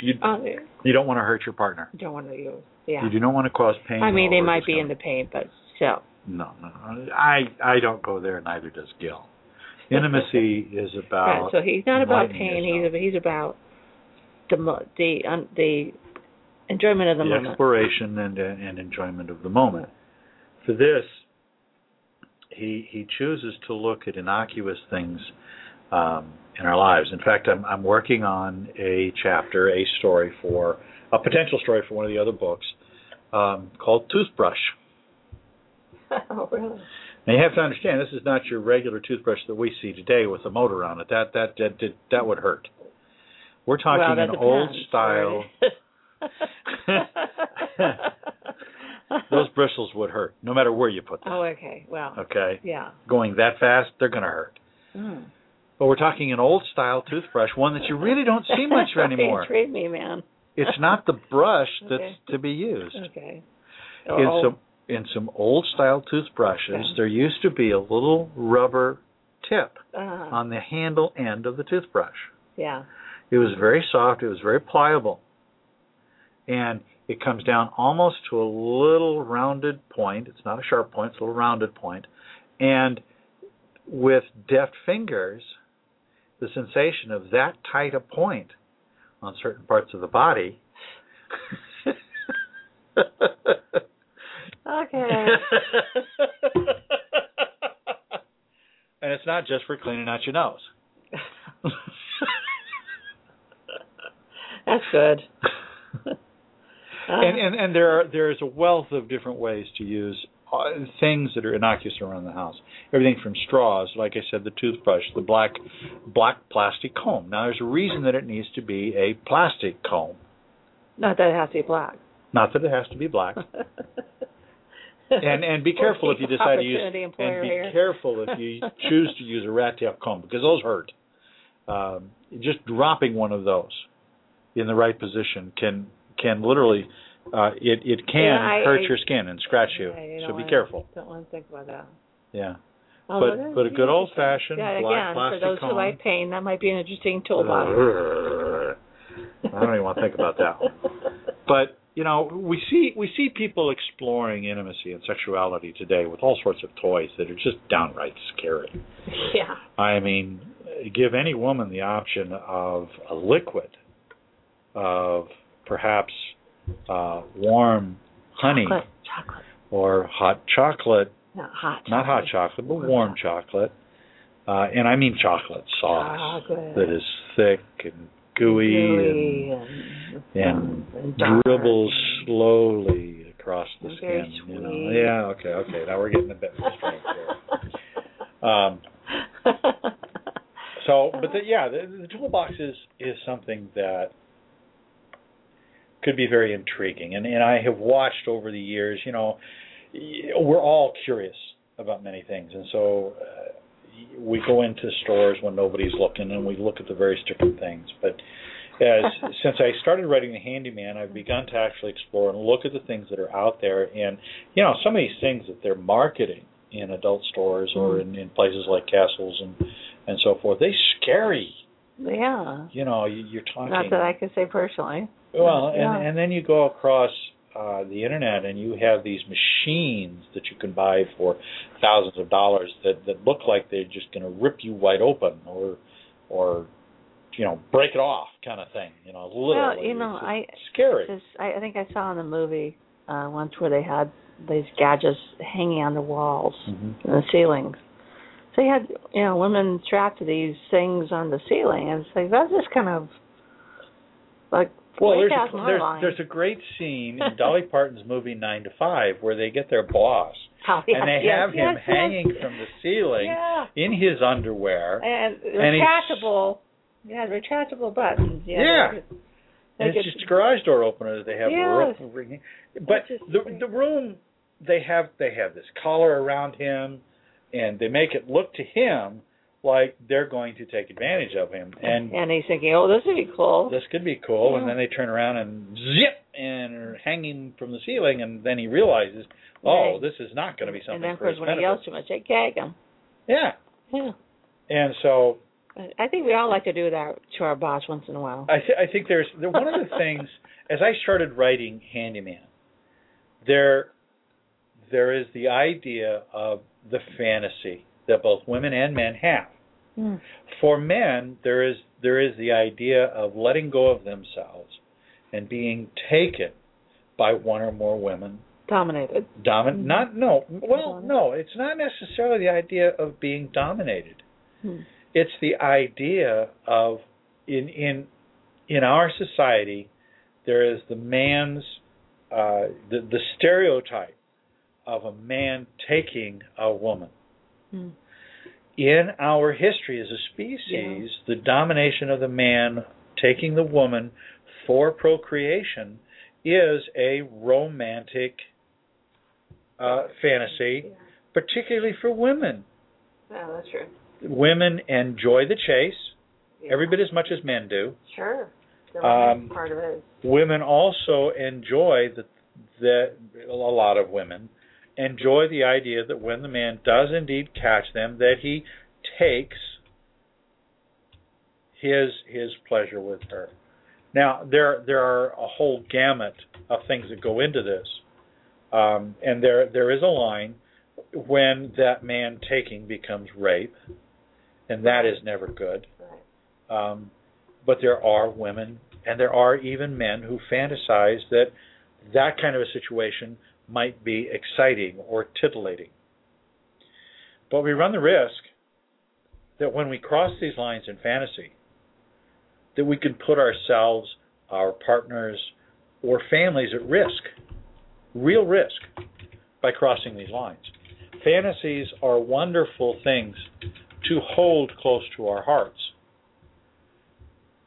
you Oh, you don't want to hurt your partner. don't want to use. Yeah. You do not want to cause pain. I mean, they might be in the pain, but still. No, no, I I don't go there. Neither does Gil. Intimacy is Right. about So he's not about pain. yourself. He's he's about the the um, the enjoyment of the, the moment. exploration and and enjoyment of the moment. For this, he he chooses to look at innocuous things um, in our lives. In fact, I'm I'm working on a chapter, a story for a potential story for one of the other books um, called Toothbrush. oh, really? Now you have to understand this is not your regular toothbrush that we see today with a motor on it. That that that that, that would hurt. We're talking well, an old style. Those bristles would hurt, no matter where you put them. oh, okay. Well, Okay, yeah. going that fast, they're going to hurt. Mm. But we're talking an old style toothbrush, one that you really don't see much of anymore. Me, man. It's not the brush that's Okay. to be used. Okay. In Oh, some in some old style toothbrushes, Okay. there used to be a little rubber tip uh, on the handle end of the toothbrush. yeah. It was very soft. It was very pliable, and it comes down almost to a little rounded point. It's not a sharp point; it's a little rounded point. And with deft fingers, the sensation of that tight a point on certain parts of the body. Okay. and it's not just for cleaning out your nose. That's good. And and and there are there is a wealth of different ways to use uh, things that are innocuous around the house. Everything from straws, like I said, the toothbrush, the black black plastic comb. Now there's a reason that it needs to be a plastic comb. not that it has to be black. Not that it has to be black. And and be careful if you decide to use and be here. careful if you choose to use a rat tail comb because those hurt. Um, just dropping one of those in the right position can can literally uh, it it can Yeah, I- hurt I- your skin and scratch you. So be wanna- careful. Don't want to think about that. Yeah. Oh, But- is but a good old-fashioned yeah, black again, plastic for those who like pain, that might be an interesting toolbox. I don't even want to think about that one. But you know, we see we see people exploring intimacy and sexuality today with all sorts of toys that are just downright scary. yeah. I mean, give any woman the option of a liquid, of perhaps uh, warm honey Chocolate. Chocolate. or hot chocolate, Not hot. not hot chocolate, but warm chocolate. Uh, and I mean chocolate sauce Chocolate. that is thick and gooey, Gooey and and, and dark dribbles slowly across the And skin. You know, yeah, okay, okay. Now we're getting a bit more strength here. Um, so, but the, yeah, the, the toolbox is is something that could be very intriguing, and and I have watched over the years. You know, we're all curious about many things, and so uh, we go into stores when nobody's looking, and we look at the various different things. But as since I started writing the handyman, I've begun to actually explore and look at the things that are out there, and you know, some of these things that they're marketing in adult stores or in, in places like castles and and so forth, they scary. yeah. You know, you, you're talking. Not that I can say personally. Well, and Yeah. and then you go across uh, the internet and you have these machines that you can buy for thousands of dollars that that look like they're just going to rip you wide open or or you know break it off kind of thing. You know, literally. Well, you know, It's I scary. just I, think I saw in the movie uh once where they had these gadgets hanging on the walls Mhm. and the ceilings. So you had you know women strapped to these things on the ceiling, and it's like that's just kind of like Well, there's a, there's, there's a great scene in Dolly Parton's movie Nine to Five where they get their boss Oh, yes, and they yes, have him yes, yes. hanging from the ceiling Yeah. in his underwear. And retractable. Yeah, retractable buttons. Yeah. Yeah. they- And they it's could- just a garage door opener. They have room, but the great. the room they have they have this collar around him, and they make it look to him like they're going to take advantage of him. And and he's thinking, oh, this would be cool. this could be cool. Yeah. And then they turn around and zip and are hanging from the ceiling, and then he realizes, oh, Right. this is not going to be something and then, of course, when he yells too much, they gag him. Yeah, Yeah. and so I think we all like to do that to our boss once in a while. I, th- I think there's there, one of the things as I started writing Handyman, there there is the idea of the fantasy that both women and men have. Hmm. For men, there is there is the idea of letting go of themselves and being taken by one or more women. Dominated. Domin- Mhm. not no well Dominant. no it's not necessarily the idea of being dominated Hmm. it's the idea of in in in our society there is the man's uh, the the stereotype of a man taking a woman Hmm. in our history as a species the domination of the man taking the woman for procreation is a romantic uh, fantasy particularly for women Yeah, that's true. women enjoy the chase Yeah. every bit as much as men do. Sure. Um, part of it. Women also enjoy the the a lot of women enjoy the idea that when the man does indeed catch them, that he takes his his pleasure with her. Now there there are a whole gamut of things that go into this, um, and there there is a line when that man taking becomes rape, and that is never good. Um, but there are women and there are even men who fantasize that that kind of a situation might be exciting or titillating. But we run the risk that when we cross these lines in fantasy, that we can put ourselves, our partners, or families at risk, real risk, by crossing these lines. Fantasies are wonderful things to hold close to our hearts.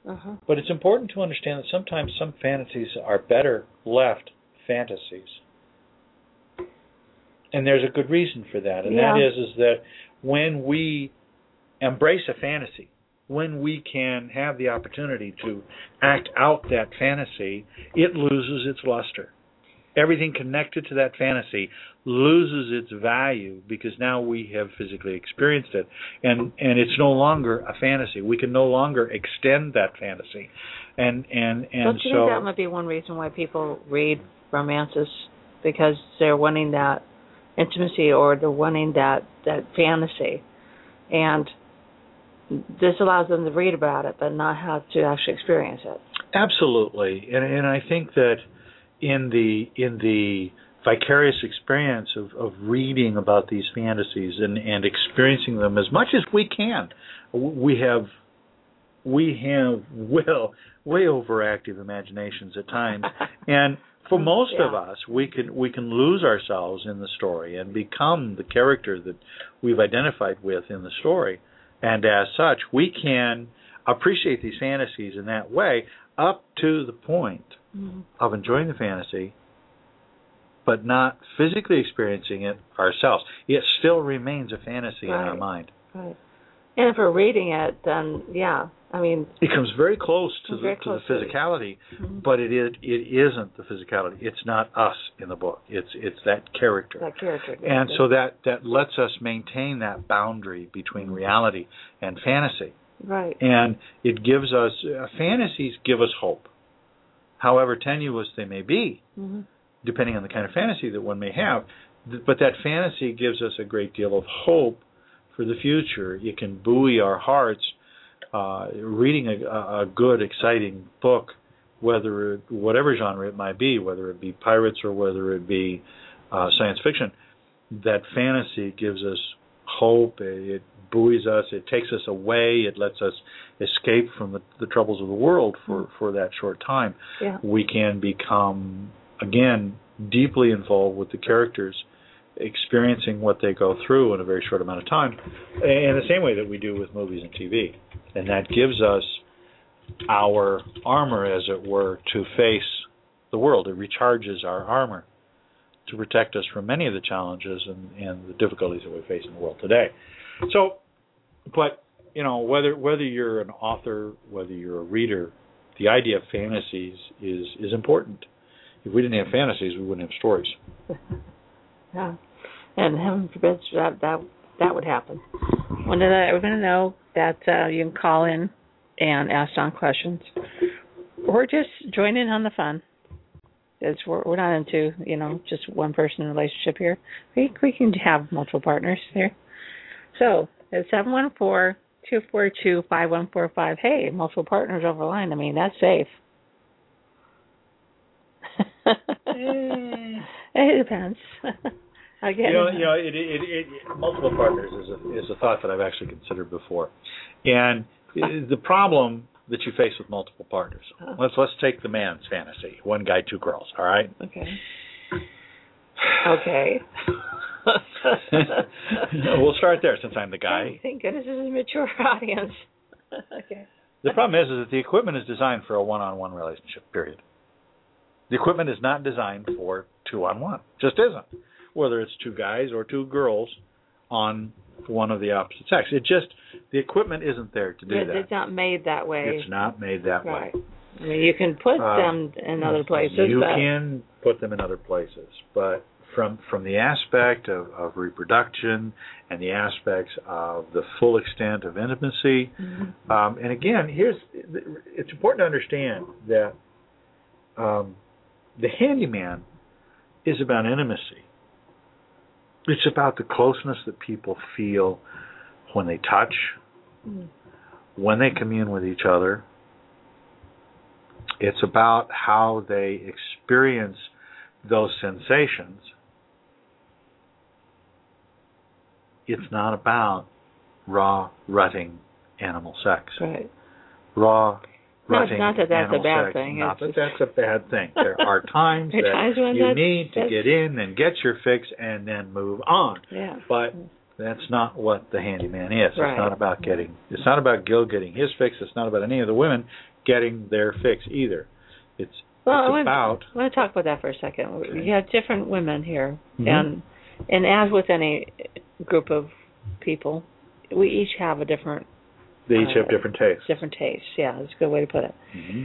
Uh-huh. But it's important to understand that sometimes some fantasies are better left fantasies. And there's a good reason for that. And that Yeah. is is that when we embrace a fantasy, when we can have the opportunity to act out that fantasy, it loses its luster. Everything connected to that fantasy loses its value because now we have physically experienced it and and it's no longer a fantasy. We can no longer extend that fantasy. And and and Don't you so think that might be one reason why people read romances because they're wanting that intimacy or they're wanting that that fantasy, and this allows them to read about it but not have to actually experience it. Absolutely, and and I think that in the in the vicarious experience of, of reading about these fantasies and, and experiencing them as much as we can, we have we have well way overactive imaginations at times, and for most of us, we can we can lose ourselves in the story and become the character that we've identified with in the story, and as such, we can appreciate these fantasies in that way up to the point Mhm. of enjoying the fantasy, but not physically experiencing it ourselves. It still remains a fantasy in our mind. Right. And if we're reading it, then yeah, I mean, It comes very close to the to close the to physicality, Mhm. but it is it isn't the physicality. It's not us in the book. It's it's that character. that character. and so that that lets us maintain that boundary between reality and fantasy. right. and it gives us uh, fantasies give us hope however tenuous they may be hmm depending on the kind of fantasy that one may have but that fantasy gives us a great deal of hope for the future it can buoy our hearts uh, reading a, a good exciting book whether it, whatever genre it might be whether it be pirates or whether it be uh, science fiction that fantasy gives us hope it buoys us. It takes us away. It lets us escape from the, the troubles of the world for for that short time. Yeah. We can become again deeply involved with the characters, experiencing what they go through in a very short amount of time, in the same way that we do with movies and TV, and that gives us our armor, as it were, to face the world. It recharges our armor to protect us from many of the challenges and, and the difficulties that we face in the world today. So, but you know, whether whether you're an author, whether you're a reader, the idea of fantasies is is important. If we didn't have fantasies, we wouldn't have stories. Yeah. And heaven forbid that that that would happen. One of the, we're going to know that uh, you can call in and ask Don questions, or just join in on the fun. It's we're, we're not into you know just one person relationship here. We we can have multiple partners here. So it's seven one four two four two five one four five. Hey, multiple partners over the line. I mean that's safe. it depends. Again, You know, you know, it, it, it, it, multiple partners is a is a thought that I've actually considered before, and the problem that you face with multiple partners. Uh-huh. Let's let's take the man's fantasy: one guy, two girls. All right. Okay. Okay. we'll start there since I'm the guy. Thank goodness this is a mature audience. okay. The problem is, is that the equipment is designed for a one-on-one relationship. Period. The equipment is not designed for two-on-one. Just isn't. Whether it's two guys or two girls on one of the opposite sex, it just the equipment isn't there to do But that. It's not made that way. It's not made that right. way. I mean, you can put Uh, them in other places, You but can put them in other places, but from from the aspect of, of reproduction and the aspects of the full extent of intimacy, Mhm. um, and again, here's it's important to understand that um, the handyman is about intimacy. It's about the closeness that people feel when they touch, Mhm. when they commune with each other. It's about how they experience those sensations. It's not about raw, rutting animal sex. right. Raw, Not- not that that's a bad sex. thing. Not that that's a bad thing. There are times There that times you need to get in and get your fix and then move on. Yeah. But that's not what the handyman is. Right. It's not about getting. It's not about Gil getting his fix. It's not about any of the women getting their fix either. It's Well, I it's want, about. I want to talk about that for a second. Okay. You have different women here, Mhm. and and as with any group of people, we each have a different They each have uh, different tastes. different tastes. Yeah, that's a good way to put it. hmm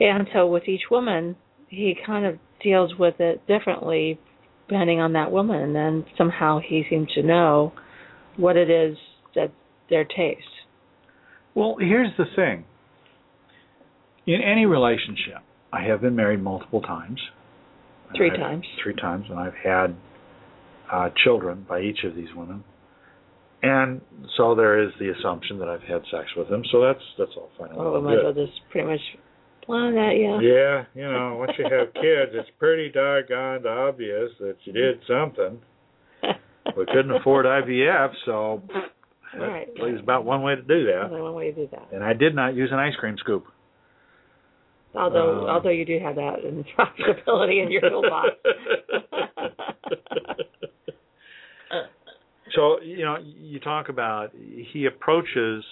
And so with each woman, he kind of deals with it differently depending on that woman, and then somehow he seems to know what it is that their taste. Well, here's the thing. In any relationship, I have been married multiple times. Three times. Three times, and I've had uh, children by each of these women. And so there is the assumption that I've had sex with him. So that's that's all fine. and Well, well we might as well just pretty much plan that, yeah. Yeah, you know, once you have kids, it's pretty doggone obvious that you did something. We couldn't afford IVF, so that Right. leaves about one way to do There's that. only one way to do that. And I did not use an ice cream scoop. Although, Uh, although you do have that in profitability in your toolbox. so you know, you talk about he approaches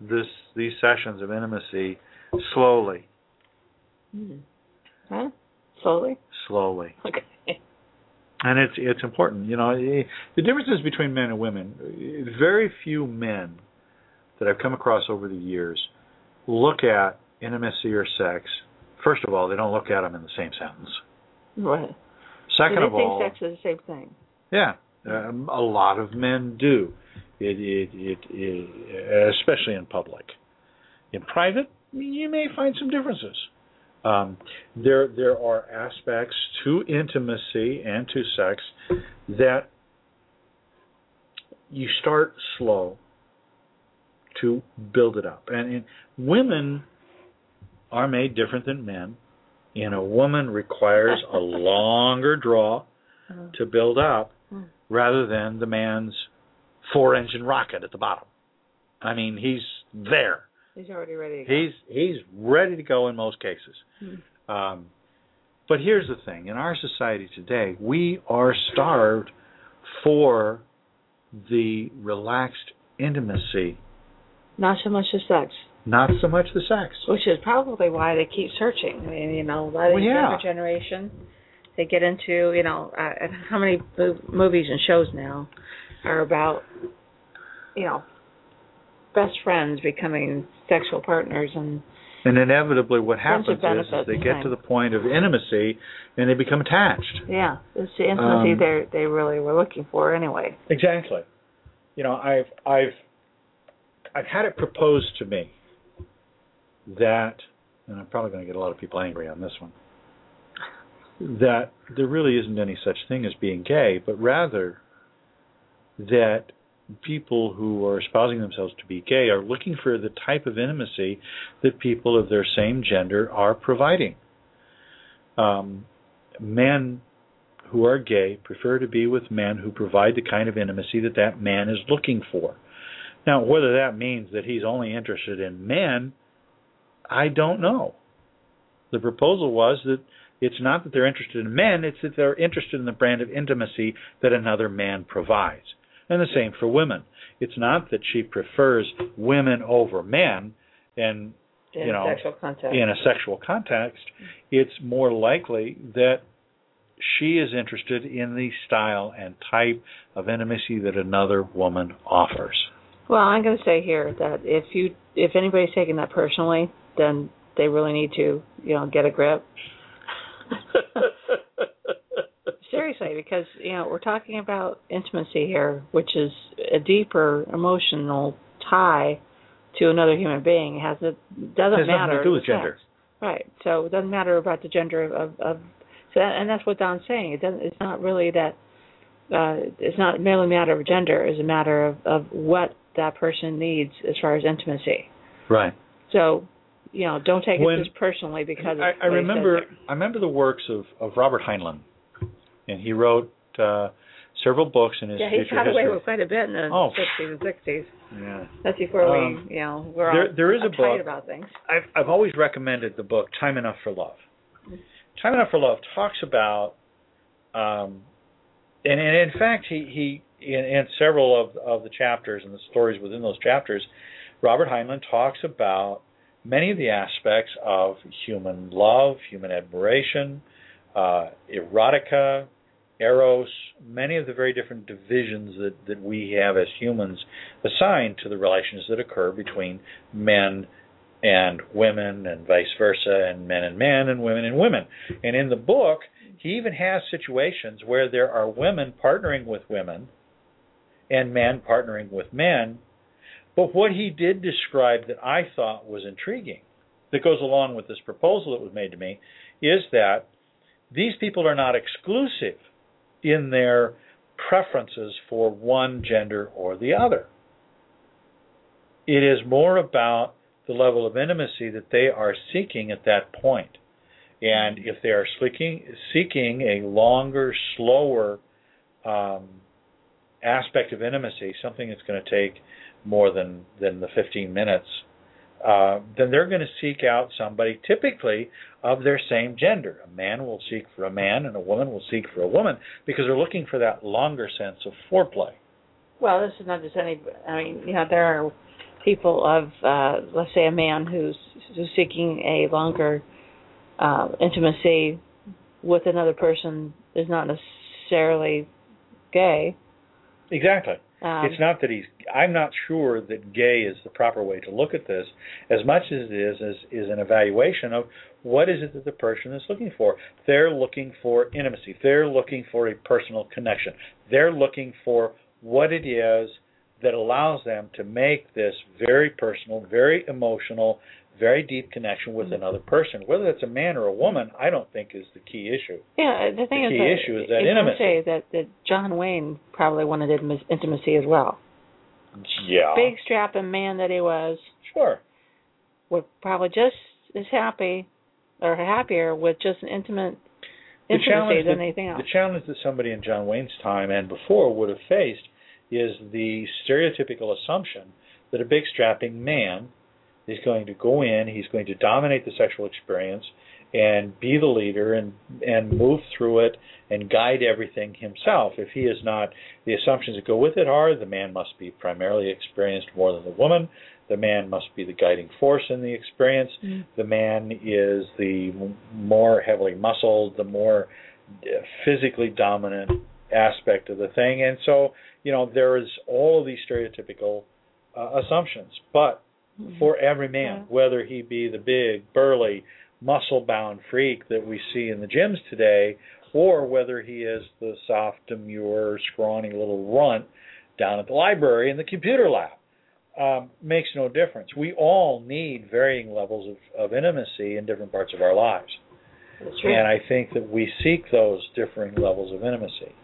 this these sessions of intimacy slowly, Hmm. Huh? Slowly. slowly. Okay. and it's it's important. You know, the differences between men and women. Very few men that I've come across over the years look at intimacy or sex. First of all, they don't look at them in the same sentence. Right. Second they of think all, sex is the same thing. yeah, um, a lot of men do. It, it, it, it, especially in public. In private, you may find some differences. Um, there there are aspects to intimacy and to sex that you start slow to build it up. And, and women are made different than men. And a woman requires a longer draw Uh, to build up. Rather than the man's four engine rocket at the bottom. I mean, he's there. He's already ready. To go. He's he's ready to go in most cases. Hmm. Um, but here's the thing: in our society today, we are starved for the relaxed intimacy, Not so much the sex, not so much the sex. which is probably why they keep searching. I mean, you know, a lot of Well, the yeah. younger generation, they get into, you know, uh, how many movies and shows now are about, you know, best friends becoming sexual partners and And inevitably, what happens is, is they get right. to the point of intimacy, and they become attached. yeah, it's the intimacy Um, they they really were looking for anyway. Exactly. You know, I've I've I've had it proposed to me that, and I'm probably going to get a lot of people angry on this one, that there really isn't any such thing as being gay, but rather that people who are espousing themselves to be gay are looking for the type of intimacy that people of their same gender are providing. Um, men who are gay prefer to be with men who provide the kind of intimacy that that man is looking for. Now, whether that means that he's only interested in men, I don't know. The proposal was that it's not that they're interested in men, it's that they're interested in the brand of intimacy that another man provides. And the same for women. It's not that she prefers women over men and In you know, sexual contact. in a sexual context, it's more likely that she is interested in the style and type of intimacy that another woman offers. Well, I'm going to say here that if you if anybody's taking that personally, then they really need to, you know, get a grip. Seriously, because you know we're talking about intimacy here, which is a deeper emotional tie to another human being. It has it doesn't Has matter to do with the gender. right? So it doesn't matter about the gender of of. So that, and that's what Don's saying. It doesn't. It's not really that. Uh, it's not merely a matter of gender. It's a matter of of what that person needs as far as intimacy. Right. So, you know, don't take When- it just personally because I, I remember. I remember the works of, of Robert Heinlein, and he wrote uh, several books in his Yeah, he got away history. with quite a bit in the Oh. 60s and 60s. Yeah. That's before Um, we, you know, we're there- all there is a book- about things. I've I've always recommended the book Time Enough for Love. Time Enough for Love talks about, um, and, and in fact he he in, in several of of the chapters and the stories within those chapters, Robert Heinlein talks about many of the aspects of human love, human admiration, uh, erotica, eros, many of the very different divisions that, that we have as humans assigned to the relations that occur between men and women and vice versa and men and men and women and women. And in the book, he even has situations where there are women partnering with women and men partnering with men. But what he did describe that I thought was intriguing, that goes along with this proposal that was made to me, is that these people are not exclusive in their preferences for one gender or the other. It is more about the level of intimacy that they are seeking at that point. And if they are seeking, seeking a longer, slower um, aspect of intimacy, something that's going to take more than, than the 15 minutes, uh, then they're going to seek out somebody typically of their same gender. A man will seek for a man, and a woman will seek for a woman because they're looking for that longer sense of foreplay. Well, this is not just any. I mean, you know, there are people of, uh, let's say, a man who's who's seeking a longer uh, intimacy with another person is not necessarily gay. Exactly. Um, it's not that he's. I'm not sure that gay is the proper way to look at this, as much as it is is, is an evaluation of what is it that the person is looking for. They're looking for intimacy. They're looking for a personal connection. They're looking for what it is that allows them to make this very personal, very emotional, very deep connection with mm-hmm. another person. Whether it's a man or a woman, I don't think is the key issue. Yeah, the thing The is key that issue is that intimacy. say that that John Wayne probably wanted intimacy as well. Yeah. Big strapping man that he was, Sure. Would probably just as happy or happier with just an intimate intimacy than that- anything else. The challenge that somebody in John Wayne's time and before would have faced is the stereotypical assumption that a big strapping man is going to go in, he's going to dominate the sexual experience and be the leader and and move through it and guide everything himself. If he is not, the assumptions that go with it are the man must be primarily experienced more than the woman. The man must be the guiding force in the experience. Mm. The man is the more heavily muscled, the more physically dominant aspect of the thing. And so, you know, there is all of these stereotypical uh, assumptions. But Mm-hmm. for every man, Yeah. whether he be the big, burly, muscle bound freak that we see in the gyms today, or whether he is the soft, demure, scrawny little runt down at the library in the computer lab. Um, makes no difference. We all need varying levels of, of intimacy in different parts of our lives. And I think that we seek those differing levels of intimacy.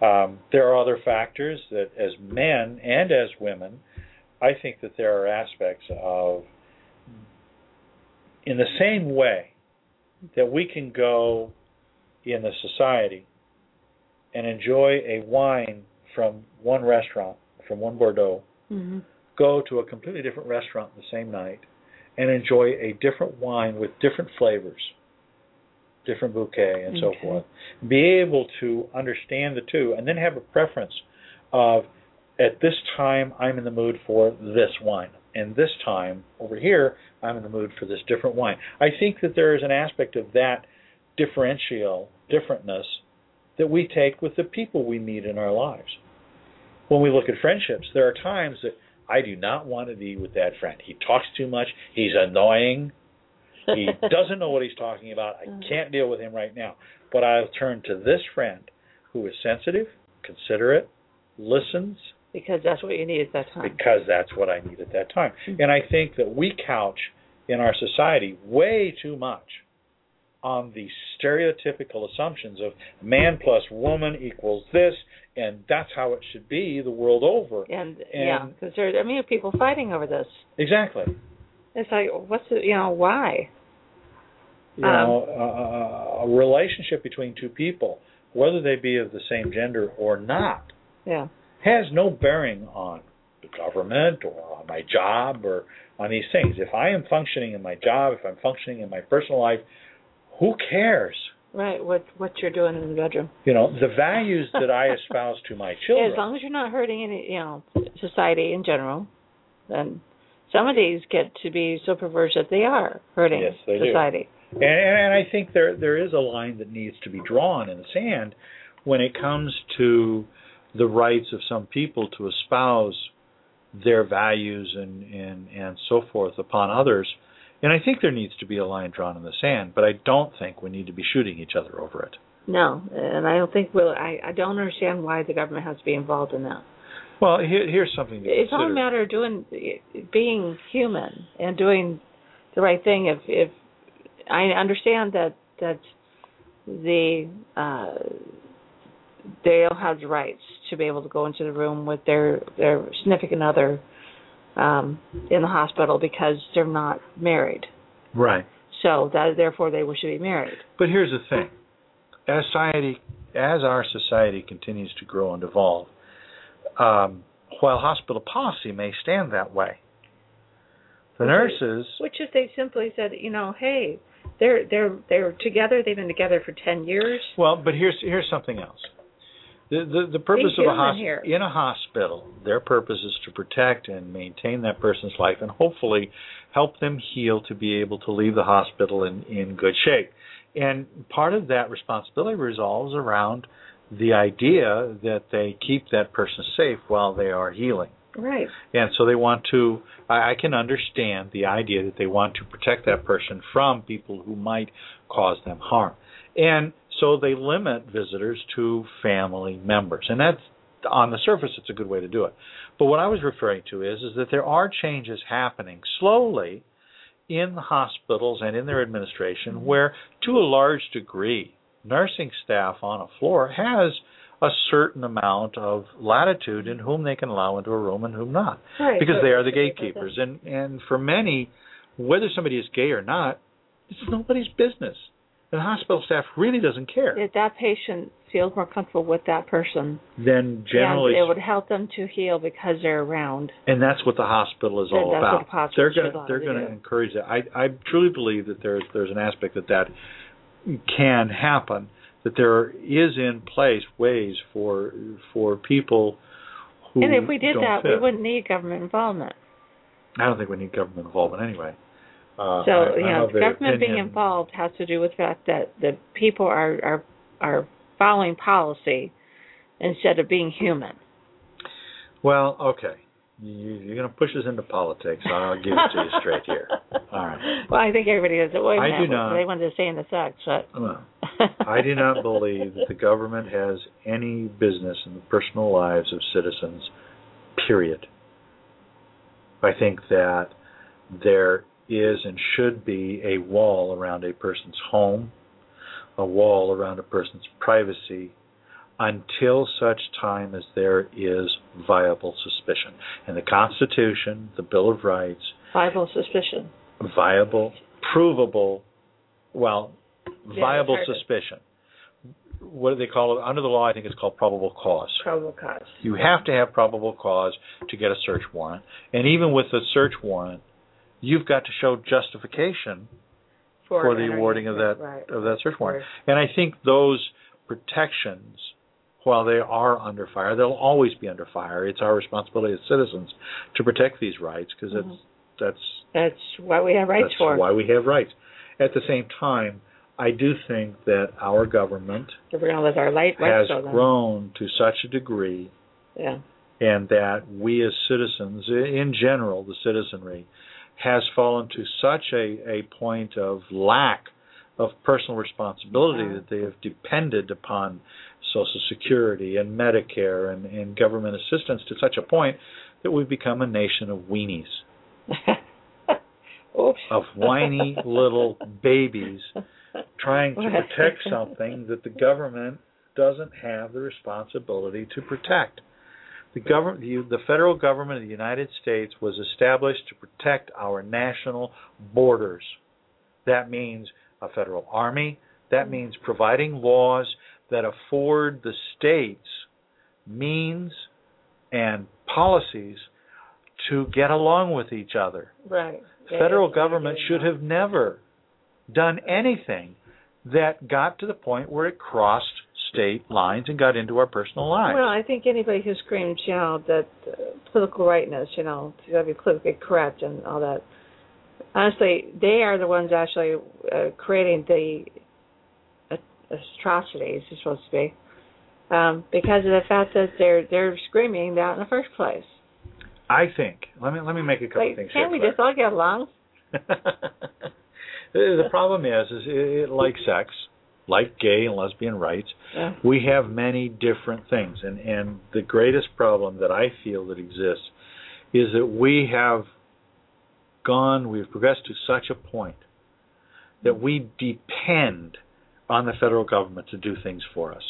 Um, there are other factors that, as men and as women, I think that there are aspects of, in the same way that we can go in the society and enjoy a wine from one restaurant, from one Bordeaux, hmm go to a completely different restaurant the same night and enjoy a different wine with different flavors, different bouquet, and so forth. Be able to understand the two and then have a preference of at this time I'm in the mood for this wine. And this time over here I'm in the mood for this different wine. I think that there is an aspect of that differential differentness that we take with the people we meet in our lives. When we look at friendships, there are times that I do not want to be with that friend. He talks too much. He's annoying. He doesn't know what he's talking about. I mm-hmm. can't deal with him right now. But I'll turn to this friend who is sensitive, considerate, listens, because that's what you need at that time. because that's what I need at that time. Mhm. And I think that we couch in our society way too much on the stereotypical assumptions of man plus woman equals this, and that's how it should be the world over. And, yeah, And- because there, I mean, people fighting over this. Exactly. It's like, what's the, you know, why? You Um, know, uh, a relationship between two people, whether they be of the same gender or not, Yeah. Has no bearing on the government or on my job or on these things. If I am functioning in my job, if I'm functioning in my personal life, who cares? Right. What what you're doing in the bedroom. You know, the values that I espouse to my children. As long as you're not hurting any, you know, society in general, then some of these get to be so perverse that they are hurting Yes, they do. society. and, and I think there there is a line that needs to be drawn in the sand when it comes to the rights of some people to espouse their values and and and so forth upon others. And I think there needs to be a line drawn in the sand, but I don't think we need to be shooting each other over it. No, and I don't think we'll. I I don't understand why the government has to be involved in that. Well, here, here's something to It's all a matter of doing, being human and doing the right thing. If if I understand that that the uh, they don't have the rights to be able to go into the room with their their significant other um, in the hospital because they're not married. Right. So that therefore they should be married. But here's the thing: as society, as our society continues to grow and evolve, um, while hospital policy may stand that way, the Okay. nurses, Which if they simply said, you know, hey, they're they're they're together. They've been together for ten years. well, but here's here's something else. The the, the purpose of a human hos- in a hospital, their purpose is to protect and maintain that person's life, and hopefully help them heal to be able to leave the hospital in in good shape. And part of that responsibility resolves around the idea that they keep that person safe while they are healing. Right. And so they want to, I, I can understand the idea that they want to protect that person from people who might cause them harm. And so they limit visitors to family members. And that's, on the surface, it's a good way to do it. But what I was referring to is, is that there are changes happening slowly in the hospitals and in their administration mm-hmm. where, to a large degree, nursing staff on a floor has a certain amount of latitude in whom they can allow into a room and whom not Right. because they are the gatekeepers and and for many whether somebody is gay or not it's nobody's business the hospital staff really doesn't care. If that patient feels more comfortable with that person, then generally, it would help them to heal because they're around. And that's what the hospital is all about. The they're going to they're going to encourage that. I I truly believe that there's there's an aspect that that can happen. That there is in place ways for for people who and if we did that, fit. we wouldn't need government involvement. I don't think we need government involvement anyway. Uh, so I, you I know, government being involved has to do with the fact that the people are are are following policy instead of being human. Well, okay. You, you're going to push us into politics. I'll give it to you straight here. All right. Well, I think everybody is. I do not. They wanted to stay in the sex, but Well, I do not believe that the government has any business in the personal lives of citizens, period. I think that there is and should be a wall around a person's home, a wall around a person's privacy, until such time as there is viable suspicion. And the Constitution, the Bill of Rights, viable suspicion. viable, provable, well, Yeah, viable it's hard to- suspicion. What do they call it? Under the law, I think it's called probable cause. Probable cause. You have to have probable cause to get a search warrant. And even with a search warrant, you've got to show justification for, the awarding of that right. of that search warrant. And I think those protections, while they are under fire, they'll always be under fire. It's our responsibility as citizens to protect these rights because Mhm. that's that's That's what we have rights that's for. why we have rights. At the same time, I do think that our government If we're going to let our light has then grown to such a degree, yeah. and that we as citizens, in general, the citizenry, has fallen to such a, a point of lack of personal responsibility that they have depended upon Social Security and Medicare and, and government assistance to such a point that we've become a nation of weenies, of whiny little babies trying to protect something that the government doesn't have the responsibility to protect. The government, the, the federal government of the United States was established to protect our national borders. That means a federal army. That hmm. means providing laws that afford the states means and policies to get along with each other. Right. The federal government should have never done anything that got to the point where it crossed state lines and got into our personal lives. Well, I think anybody who screams, you know, that uh, political rightness, you know, you got to be politically correct and all that. Honestly, they are the ones actually uh, creating the atrocities, it's supposed to be, um, because of the fact that they're they're screaming that in the first place. I think. Let me let me make a couple Like, things can't we just all get along? the the problem is, is it, like sex, like gay and lesbian rights, Yeah. we have many different things, and and the greatest problem that I feel that exists is that we have gone, we've progressed to such a point that we depend on the federal government to do things for us.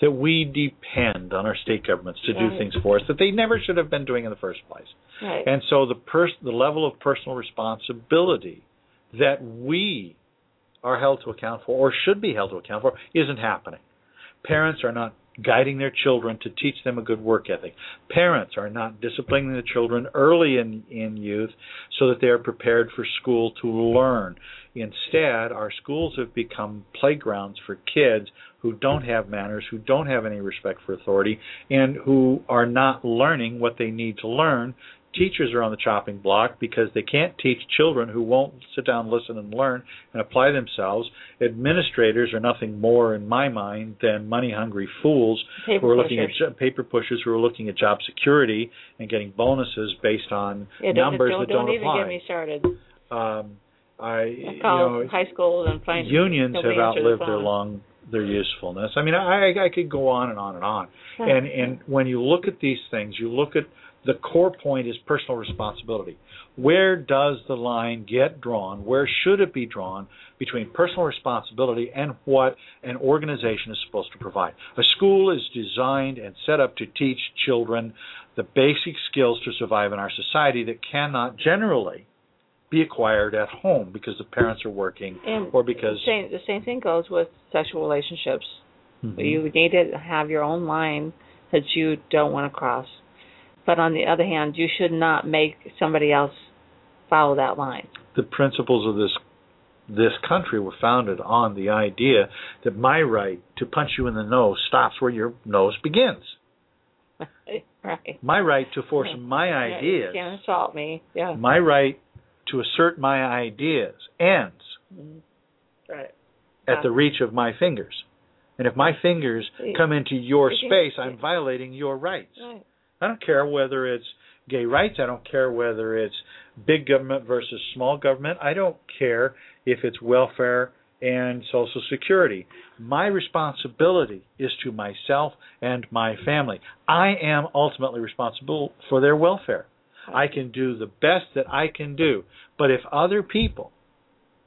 That we depend on our state governments to do things for us that they never should have been doing in the first place. Right. And so the pers- the level of personal responsibility that we are held to account for or should be held to account for isn't happening. Parents are not guiding their children to teach them a good work ethic. Parents are not disciplining the children early in, in youth so that they are prepared for school to learn. Instead, our schools have become playgrounds for kids who don't have manners, who don't have any respect for authority, and who are not learning what they need to learn. Teachers are on the chopping block because they can't teach children who won't sit down, listen, and learn and apply themselves. Administrators are nothing more, in my mind, than money hungry fools Paper who are looking at pushers. paper pushers who are looking at job security and getting bonuses based on Yeah, don't, numbers don't, that don't, don't even apply. get me started. Um, I, you call know, high school and find unions have answered the outlived their long their usefulness. I mean, I I could go on and on and on. And and when you look at these things, you look at the core point is personal responsibility. Where does the line get drawn? Where should it be drawn between personal responsibility and what an organization is supposed to provide? A school is designed and set up to teach children the basic skills to survive in our society that cannot generally be acquired at home because the parents are working And or because the same, the same thing goes with sexual relationships. Mhm. You need to have your own line that you don't want to cross. But on the other hand, you should not make somebody else follow that line. the principles of this this country were founded on the idea that my right to punch you in the nose stops where your nose begins. right. My right to force my Yeah, you ideas, can't assault me. Yeah. my right to assert my ideas ends Mhm. Right. at the reach of my fingers. And if my fingers come into your space, I'm violating your rights. Right. I don't care whether it's gay rights. I don't care whether it's big government versus small government. I don't care if it's welfare and social security. My responsibility is to myself and my family. I am ultimately responsible for their welfare. I can do the best that I can do. But if other people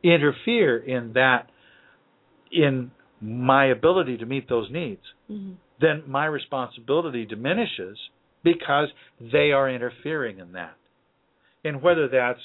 interfere in that, in my ability to meet those needs, Mhm. then my responsibility diminishes because they are interfering in that. And whether that's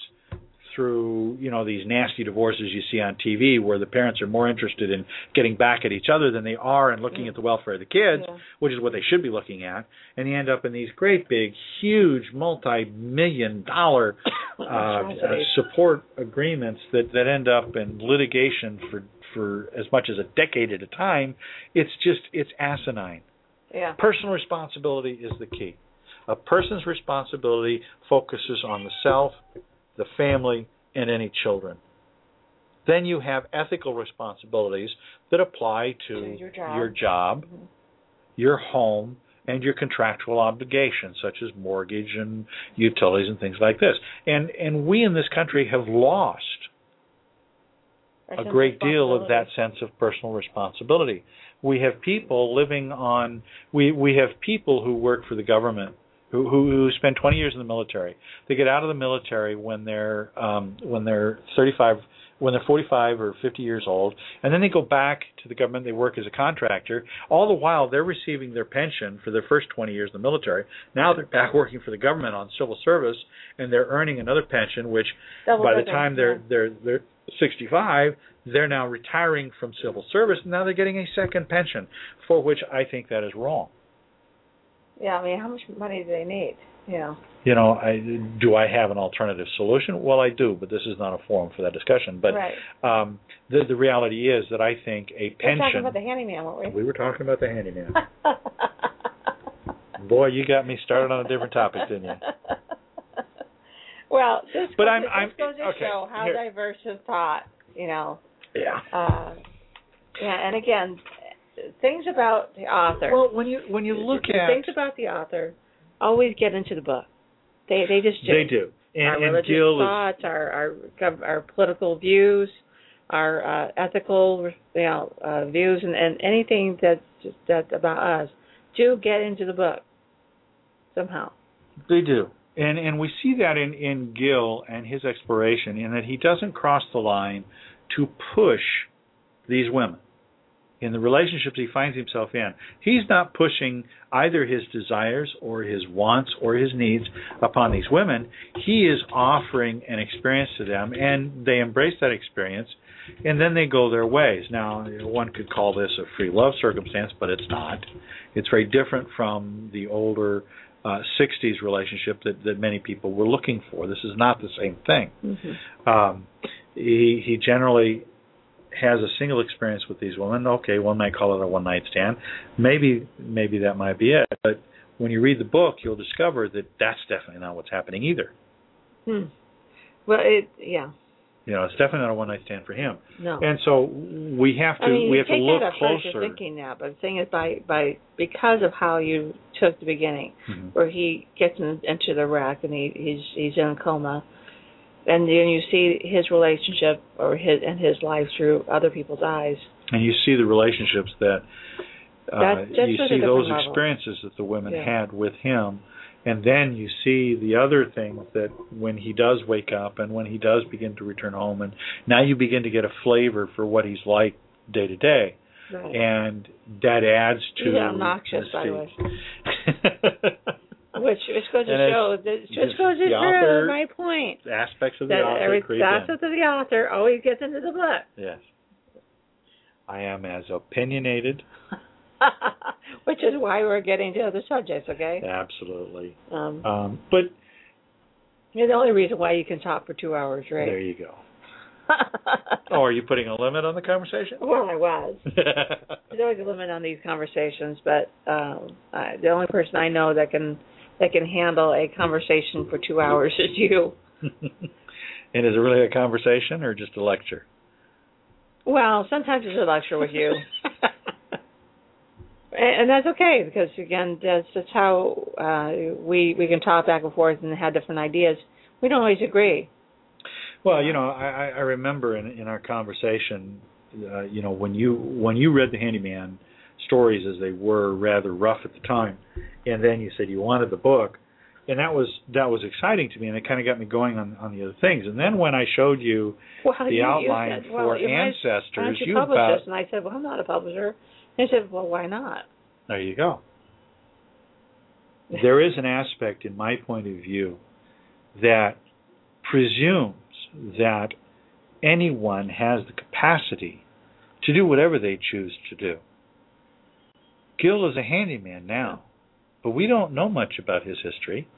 through, you know, these nasty divorces you see on TV where the parents are more interested in getting back at each other than they are in looking Yeah. at the welfare of the kids, Yeah. which is what they should be looking at, and you end up in these great big huge multi-million dollar uh, uh, support agreements that that end up in litigation for for as much as a decade at a time, it's just it's asinine. Yeah. Personal responsibility is the key. A person's responsibility focuses on the self, the family, and any children. Then you have ethical responsibilities that apply to, To your job. your job, Mhm. your home, and your contractual obligations such as mortgage and utilities and things like this. And and we in this country have lost a great deal of that sense of personal responsibility. We have people living on we we have people who work for the government who who, who spend 20 years in the military. They get out of the military when they're um when they're 35 when they're 45 or 50 years old and then they go back to the government they work as a contractor all the while they're receiving their pension for their first 20 years in the military now they're back working for the government on civil service and they're earning another pension which Double by the time they're they're they're 65, they're now retiring from civil service, and now they're getting a second pension, for which I think that is wrong. Yeah, I mean, how much money do they need? Yeah. You know, I do I have an alternative solution? Well, I do, but this is not a forum for that discussion. But right. um, the the reality is that I think a pension. We're talking about the handyman, weren't we? we were talking about the handyman. Boy, you got me started on a different topic, didn't you? well, this But goes, I'm- this I'm- goes to okay, show how here. diverse his thought. You know, Yeah. uh, yeah, and again, things about the author. Well, when you when you look at things about the author, always get into the book. They they just do. they do, and, our and religious Gil is thoughts, our our our political views, our uh, ethical you know uh, views, and, and anything that's that's about us. Do get into the book somehow. They do. And and we see that in, in Gil and his exploration in that he doesn't cross the line to push these women in the relationships he finds himself in. He's not pushing either his desires or his wants or his needs upon these women. He is offering an experience to them and they embrace that experience and then they go their ways. Now, one could call this a free love circumstance, but it's not. It's very different from the older uh, 60s relationship that, that many people were looking for. This is not the same thing. Mm-hmm. Um, he, he generally has a single experience with these women. Okay, one might call it a one night stand. Maybe maybe that might be it. But when you read the book, you'll discover that that's definitely not what's happening either. Hmm. Well, it yeah You know, it's definitely not a one night stand for him. no. And so we have to I mean, we have to take look that closer. You're thinking that, but the thing is, by by because of how you took the beginning, Mhm. where he gets in, into the wreck and he he's he's in a coma, and then you see his relationship or his and his life through other people's eyes. and you see the relationships that uh, That- you see those level. experiences that the women Yeah. had with him and then you see the other things that when he does wake up and when he does begin to return home and now you begin to get a flavor for what he's like day to day Right. and that adds to He's obnoxious, by the way. Which which goes to show. Just just goes to show my point. Aspects of the That author every facet in. of the author always gets into the book. Yes. I am as opinionated. Which is why we're getting to other subjects, okay? Absolutely. Um, Um, but the only reason why you can talk for two hours, right? there you go. Oh, are you putting a limit on the conversation? well, I was. There's always a limit on these conversations, but um, I, the only person I know that can that can handle a conversation for two hours is you. and is it really a conversation or just a lecture? Well, sometimes it's a lecture with you, and, and that's okay because again, that's just how uh, we we can talk back and forth and have different ideas. We don't always agree. Well, you know, I, I I remember in in our conversation, uh, you know, when you when you read the handyman stories as they were rather rough at the time, and then you said you wanted the book, and that was that was exciting to me, and it kind of got me going on on the other things. And then when I showed you Well, the you, outline you said, for well, ancestors, why don't you, you publish about this? And I said, well, I'm not a publisher. And he said, well, why not? there you go. There is an aspect, in my point of view, that presumes that anyone has the capacity to do whatever they choose to do. Gil is a handyman now, but we don't know much about his history.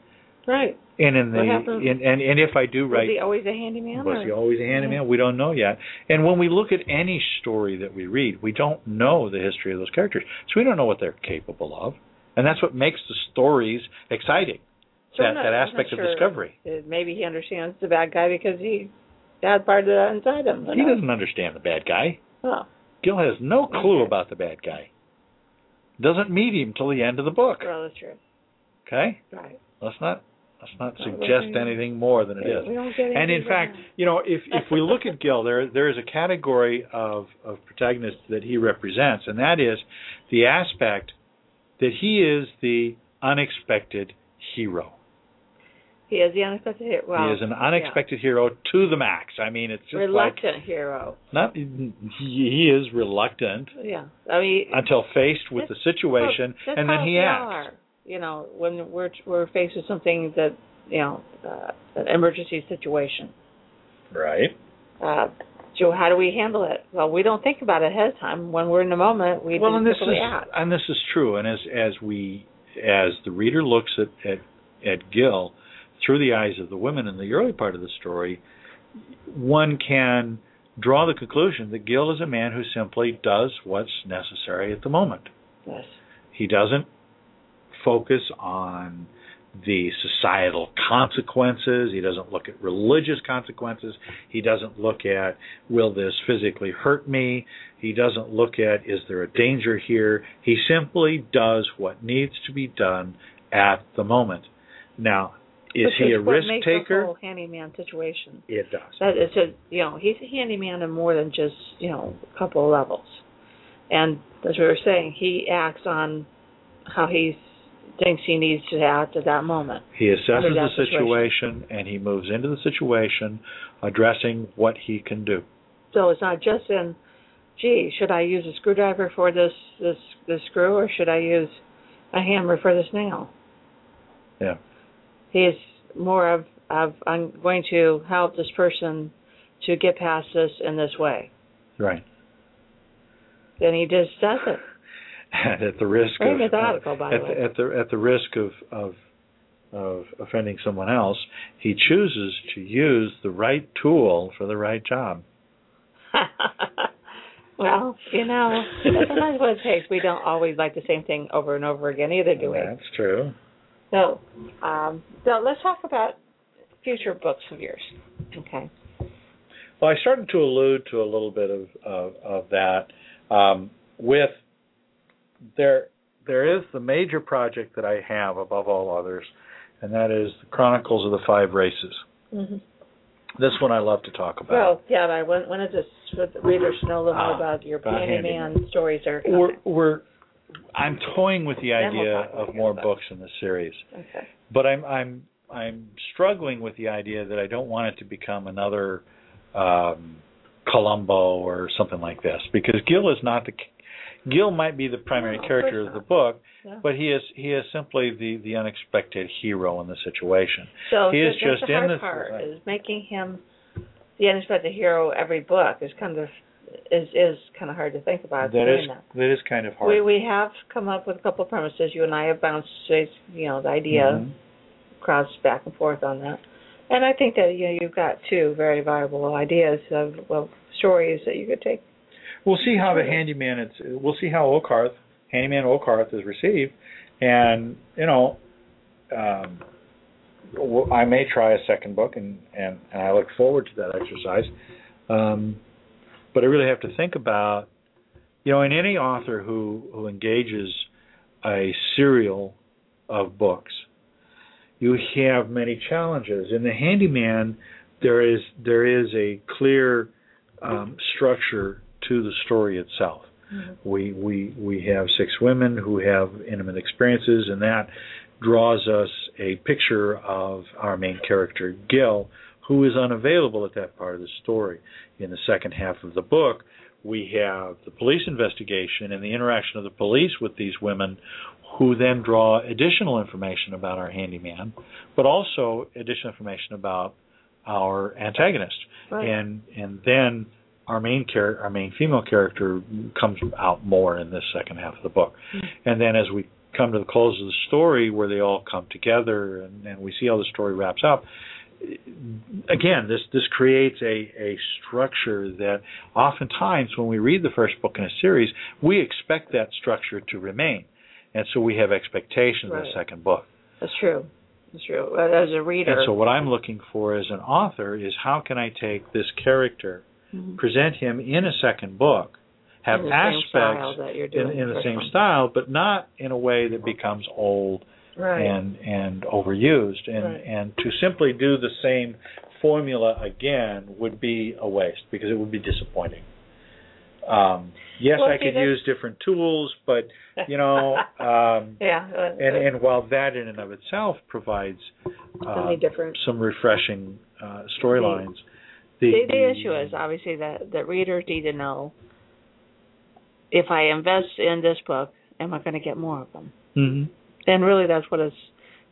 Right. And in the in, and and if I do Was he always a handyman? was or- he always a handyman? We don't know yet. And when we look at any story that we read, we don't know the history of those characters. So we don't know what they're capable of. And that's what makes the stories exciting. So that not- that aspect of sure. discovery. Maybe he understands the bad guy because he had part of that inside him. He doesn't understand the bad guy. Oh, Gil has no clue Okay. about the bad guy. Doesn't meet him till the end of the book. well, that's true. Okay? Right. Let's not let's not suggest anything more than it is. We don't get And in fact, you know, if if we look at Gil, there there is a category of of protagonists that he represents, and that is the aspect that he is the unexpected hero. He is the unexpected hero. Well, he is an unexpected hero to the max. I mean, it's yeah. just reluctant hero. not he, he is reluctant Yeah, I mean, until faced with the situation, that's and then he acts. Are. You know, when we're we're faced with something that you know, uh, an emergency situation. Right. Uh, so how do we handle it? Well, we don't think about it ahead of time. When we're in the moment, we well, and this is act. and this is true. And as as we as the reader looks at at at Gil through the eyes of the women in the early part of the story, one can draw the conclusion that Gil is a man who simply does what's necessary at the moment. Yes. He doesn't focus on the societal consequences. He doesn't look at religious consequences. He doesn't look at will this physically hurt me? He doesn't look at is there a danger here? He simply does what needs to be done at the moment. Now, is Which he a risk makes The taker? whole handyman situation. It does. That is a you know he's a handyman in more than just you know a couple of levels, and as we were saying, he acts on how he thinks he needs to act at that moment. He assesses the that situation and he moves into the situation addressing what he can do. So it's not just in, gee, should I use a screwdriver for this this this screw or should I use a hammer for this nail? Yeah. He's more of of I'm going to help this person to get past this in this way. Right. Then he just does it. And at the risk Very of methodical, by at, the way. at the at the risk of of of offending someone else, he chooses to use the right tool for the right job. well, you know, that's sometimes what it takes. We don't always like the same thing over and over again either, do we? That's true. So, um, so let's talk about future books of yours. Okay. Well, I started to allude to a little bit of of, of that um, with there. There is the major project that I have above all others, and that is the Chronicles of the Five Races. Mm-hmm. This one I love to talk about. Well, yeah, I want- wanted to so the readers to know a little more Ah, about your about handyman stories are we're, we're I'm toying with the Then we'll idea of more books in the series, Okay. but I'm I'm I'm struggling with the idea that I don't want it to become another um, Columbo or something like this because Gil is not the Gil might be the primary No, character of the book, Yeah. but he is he is simply the the unexpected hero in the situation. So he is just the in the- part right. is making him the unexpected hero every book is kind of is is kind of hard to think about That is that. that is kind of hard. We we have come up with a couple of premises. You and I have bounced, you know, the idea Mhm. crossed back and forth on that. And I think that you know, you've got two very viable ideas of, of stories that you could take. We'll see how the handyman. It's we'll see how Okarth, handyman Okarth, is received, and you know, um, I may try a second book, and and and I look forward to that exercise. Um, but I really have to think about, you know, in any author who who engages a serial of books, you have many challenges. In the handyman, there is there is a clear um, structure to the story itself. We we we have six women who have intimate experiences, and that draws us a picture of our main character Gil, who is unavailable at that part of the story. In the second half of the book, we have the police investigation and the interaction of the police with these women, who then draw additional information about our handyman, but also additional information about our antagonist Right. and and then our main character, our main female character, comes out more in this second half of the book, hmm. and then as we come to the close of the story, where they all come together and, and we see how the story wraps up. Again, this this creates a a structure that oftentimes when we read the first book in a series, we expect that structure to remain, and so we have expectations of Right. the second book. That's true. That's true. But As a reader, And so what I'm looking for as an author is how can I take this character Mhm. present him in a second book, have in the same style aspects in, in the same one. style, but not in a way that becomes old right. and and overused. And Right. and to simply do the same formula again would be a waste because it would be disappointing. Um, yes, Well, I could use different tools, but you know, um, yeah, and and while that in and of itself provides uh, different. some refreshing uh, storylines, the, The, the issue is obviously that the readers need to know if I invest in this book, am I going to get more of them? Mhm. And really, that's what it's.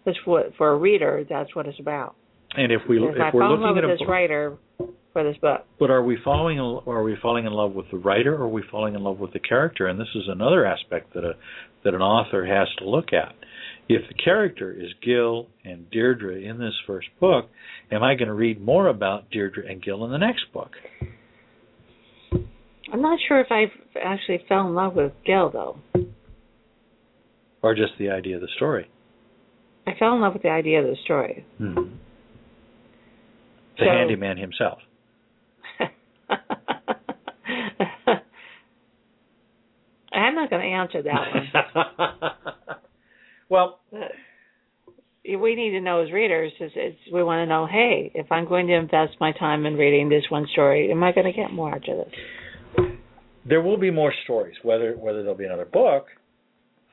That's what for a reader. That's what it's about. And if we if, if we're looking love at with a this book, writer for this book, but are we falling in, are we falling in love with the writer or are we falling in love with the character? And this is another aspect that a that an author has to look at. If the character is Gil and Deirdre in this first book, am I going to read more about Deirdre and Gil in the next book? I'm not sure if I've actually fell in love with Gil though. Or just the idea of the story? I fell in love with the idea of the story. hmm The So- handyman himself. I'm not going to answer that one. well, we need to know as readers is, is we want to know, hey, if I'm going to invest my time in reading this one story, am I going to get more out of this? there will be more stories. Whether whether there'll be another book,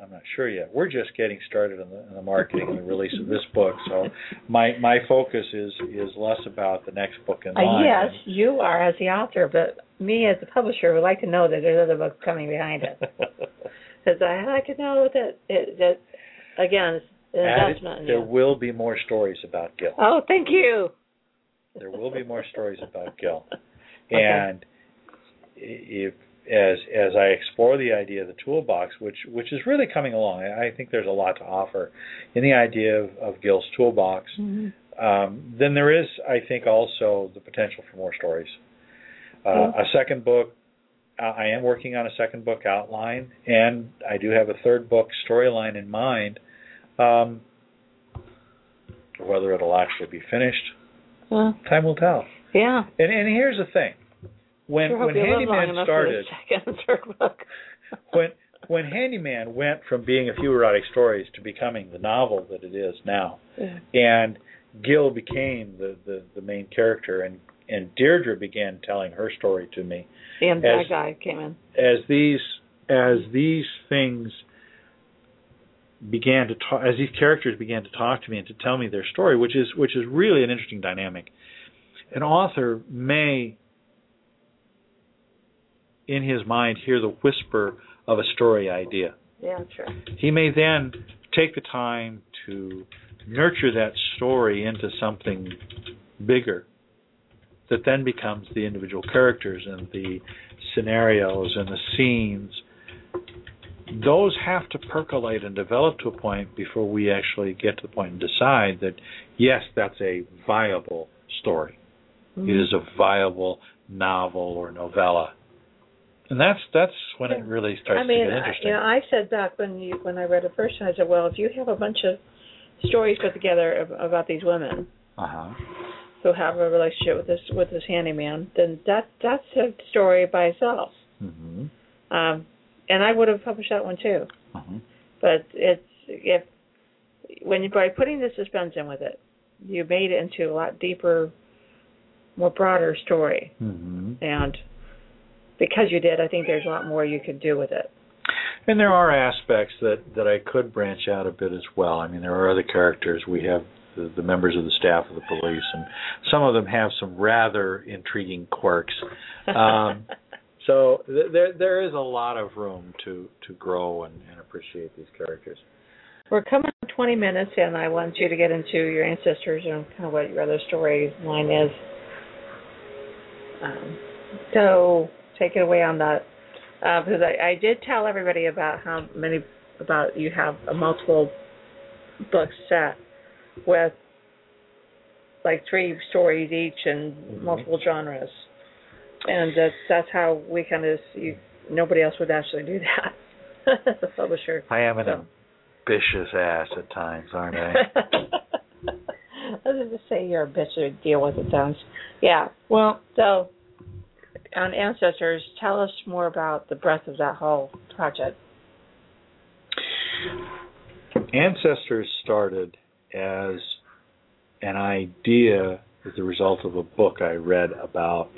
I'm not sure yet. We're just getting started in the, the marketing and the release of this book, so my my focus is is less about the next book in Uh, line. yes, you are as the author, but me as the publisher would like to know that there's other books coming behind it. Because I like to know that it, that again, it's an investment. in there you. will be more stories about Gil. Oh, thank you. There will be more stories about Gil, Okay. and if as as I explore the idea of the toolbox, which which is really coming along, I think there's a lot to offer in the idea of, of Gil's toolbox. Mhm. um, then there is, I think, also the potential for more stories. Uh, Mhm. A second book, I am working on a second book outline, and I do have a third book storyline in mind. Um, whether it'll actually be finished, Well, time will tell. yeah. And and here's the thing: when Sure when you live long Handyman enough for the started, third book. when when Handyman went from being a few erotic stories to becoming the novel that it is now, Yeah. and Gil became the, the, the main character, and and Deirdre began telling her story to me. And that guy came in. As these as these things began to talk, as these characters began to talk to me and to tell me their story, which is which is really an interesting dynamic. An author may in his mind hear the whisper of a story idea. Yeah, sure. He may then take the time to nurture that story into something bigger that then becomes the individual characters and the scenarios and the scenes. Those have to percolate and develop to a point before we actually get to the point and decide that yes, that's a viable story. Mm-hmm. It is a viable novel or novella. And that's that's when it really starts I mean, to get I- interesting. you know, I said back when you when I read it first, I said, well, if you have a bunch of stories put together about these women uh-huh. who have a relationship with this with this handyman, then that that's a story by itself. Mhm. Um, and I would have published that one too. Uh-huh. But it's if when you by putting the suspense in with it, you made it into a lot deeper, more broader story. Mhm. And because you did, I think there's a lot more you could do with it. And there are aspects that that I could branch out a bit as well. I mean, there are other characters. We have the, the members of the staff of the police, and some of them have some rather intriguing quirks. Um, so th- there there is a lot of room to to grow and, and appreciate these characters. We're coming to 20 minutes, and I want you to get into your ancestors and kind of what your other storyline is. Um, so take it away on that, uh, because I, I did tell everybody about how many about you have a multiple book set with like three stories each and Mhm. multiple genres, and that's that's how we kind of you, nobody else would actually do that as a publisher. I am an So. ambitious ass at times, aren't I? I was just say you're a bitch to deal with it sounds. Yeah. well, So on Ancestors, tell us more about the breadth of that whole project. Ancestors started as an idea as a result of a book I read about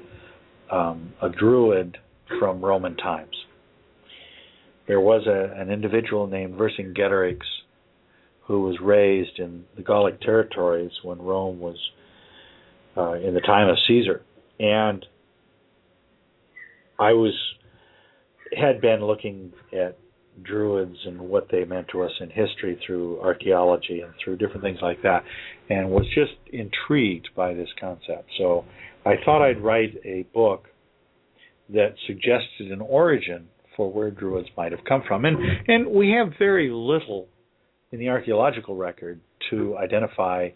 um, a druid from Roman times. There was a, an individual named Vercingetorix who was raised in the Gallic territories when Rome was uh, in the time of Caesar, and I was had been looking at druids and what they meant to us in history through archaeology and through different things like that, and was just intrigued by this concept. So I thought I'd write a book that suggested an origin for where druids might have come from, and and we have very little in the archaeological record to identify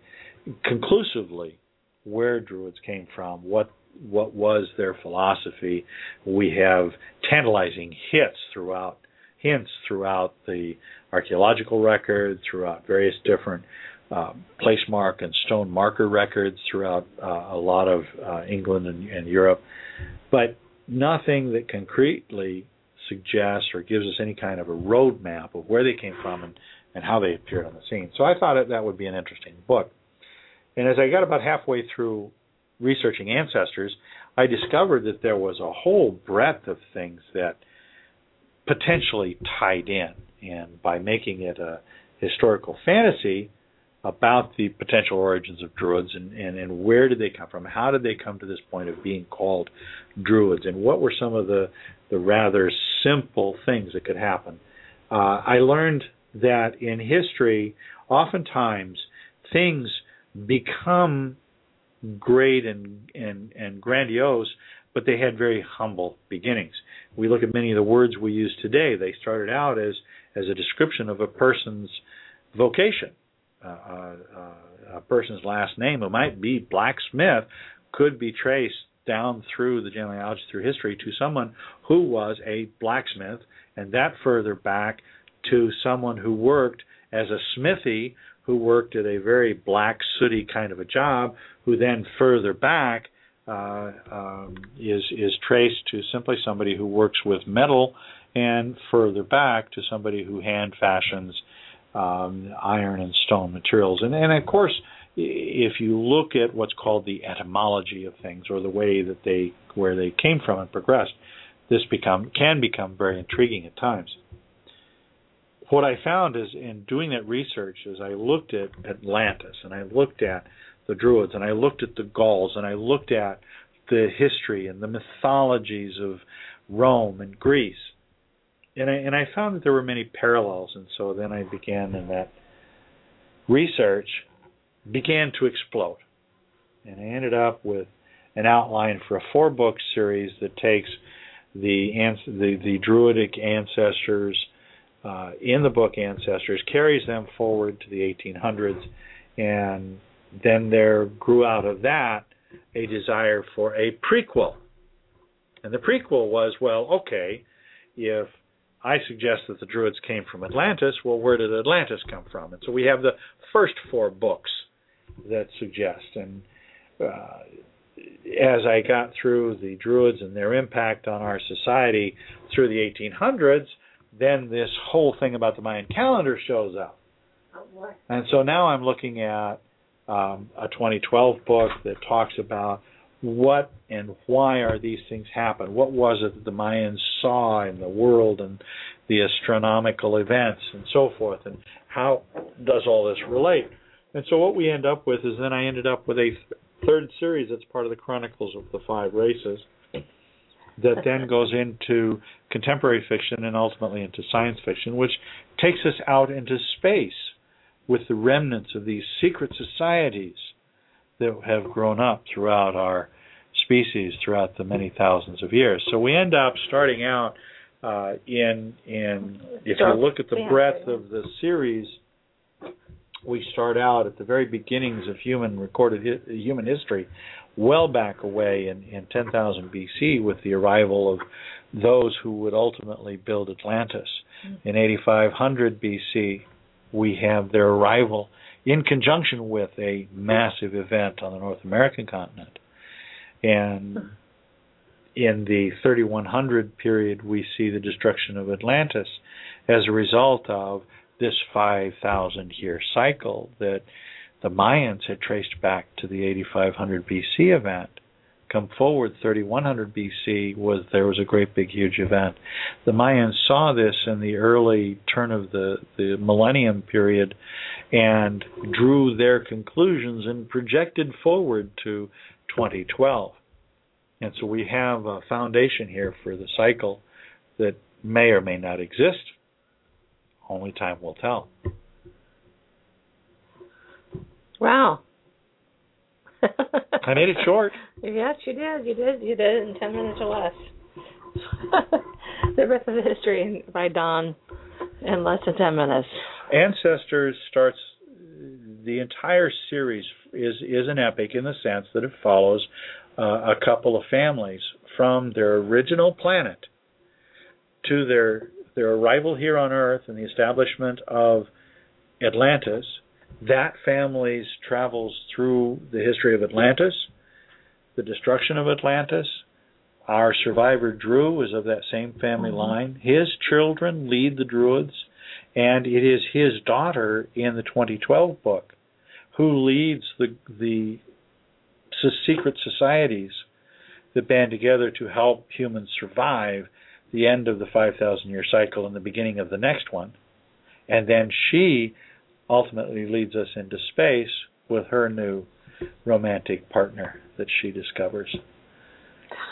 conclusively where druids came from, what what was their philosophy. We have tantalizing hits throughout hints throughout the archaeological record, throughout various different uh, place mark and stone marker records throughout uh, a lot of uh, England and, and Europe, but nothing that concretely suggests or gives us any kind of a roadmap of where they came from and, and how they appeared on the scene. So I thought that, that would be an interesting book. And as I got about halfway through researching ancestors, I discovered that there was a whole breadth of things that potentially tied in. And by making it a historical fantasy about the potential origins of druids and, and, and where did they come from, how did they come to this point of being called druids, and what were some of the, the rather simple things that could happen. Uh, I learned that in history, oftentimes things become great and, and, and grandiose, but they had very humble beginnings. We look at many of the words we use today. They started out as as a description of a person's vocation. Uh, uh, uh, a person's last name, who might be blacksmith, could be traced down through the genealogy through history to someone who was a blacksmith, and that further back to someone who worked as a smithy, who worked at a very black, sooty kind of a job, who then further back uh, um, is is traced to simply somebody who works with metal, and further back to somebody who hand fashions um, iron and stone materials. And and of course, if you look at what's called the etymology of things or the way that they where they came from and progressed, this become can become very intriguing at times. What I found is in doing that research is I looked at Atlantis and I looked at the Druids and I looked at the Gauls and I looked at the history and the mythologies of Rome and Greece. And I and I found that there were many parallels and so then I began in that research began to explode. And I ended up with an outline for a four book series that takes the the, the druidic ancestors uh, in the book Ancestors, carries them forward to the 1800s, and then there grew out of that a desire for a prequel. And the prequel was, well, okay, if I suggest that the Druids came from Atlantis, well, where did Atlantis come from? And so we have the first four books that suggest. And uh, as I got through the Druids and their impact on our society through the 1800s, then this whole thing about the Mayan calendar shows up. Oh, and so now I'm looking at um, a 2012 book that talks about what and why are these things happen? What was it that the Mayans saw in the world and the astronomical events and so forth, and how does all this relate? And so what we end up with is then I ended up with a third series that's part of the Chronicles of the Five Races that then goes into contemporary fiction and ultimately into science fiction, which takes us out into space with the remnants of these secret societies that have grown up throughout our species throughout the many thousands of years. So we end up starting out uh, in in if you look at the breadth of the series, we start out at the very beginnings of human recorded hi- human history well back away in, in 10,000 BC with the arrival of those who would ultimately build Atlantis. Mm-hmm. In 8500 BC, we have their arrival in conjunction with a massive event on the North American continent. And in the 3100 period, we see the destruction of Atlantis as a result of this 5,000 year cycle that the Mayans had traced back to the 8500 BC event. Come forward 3100 BC was there was a great big huge event. The Mayans saw this in the early turn of the the millennium period and drew their conclusions and projected forward to 2012. And so we have a foundation here for the cycle that may or may not exist. Only time will tell. Wow. I made it short. Yes, you did. You did. You did it in ten minutes or less. the rest of the history by Don in less than ten minutes. Ancestors starts the entire series is is an epic in the sense that it follows uh, a couple of families from their original planet to their their arrival here on Earth and the establishment of Atlantis that family's travels through the history of Atlantis, the destruction of Atlantis. Our survivor Drew is of that same family mm-hmm. line. His children lead the Druids, and it is his daughter in the 2012 book who leads the the secret societies that band together to help humans survive the end of the 5,000 year cycle and the beginning of the next one. And then she ultimately leads us into space with her new romantic partner that she discovers.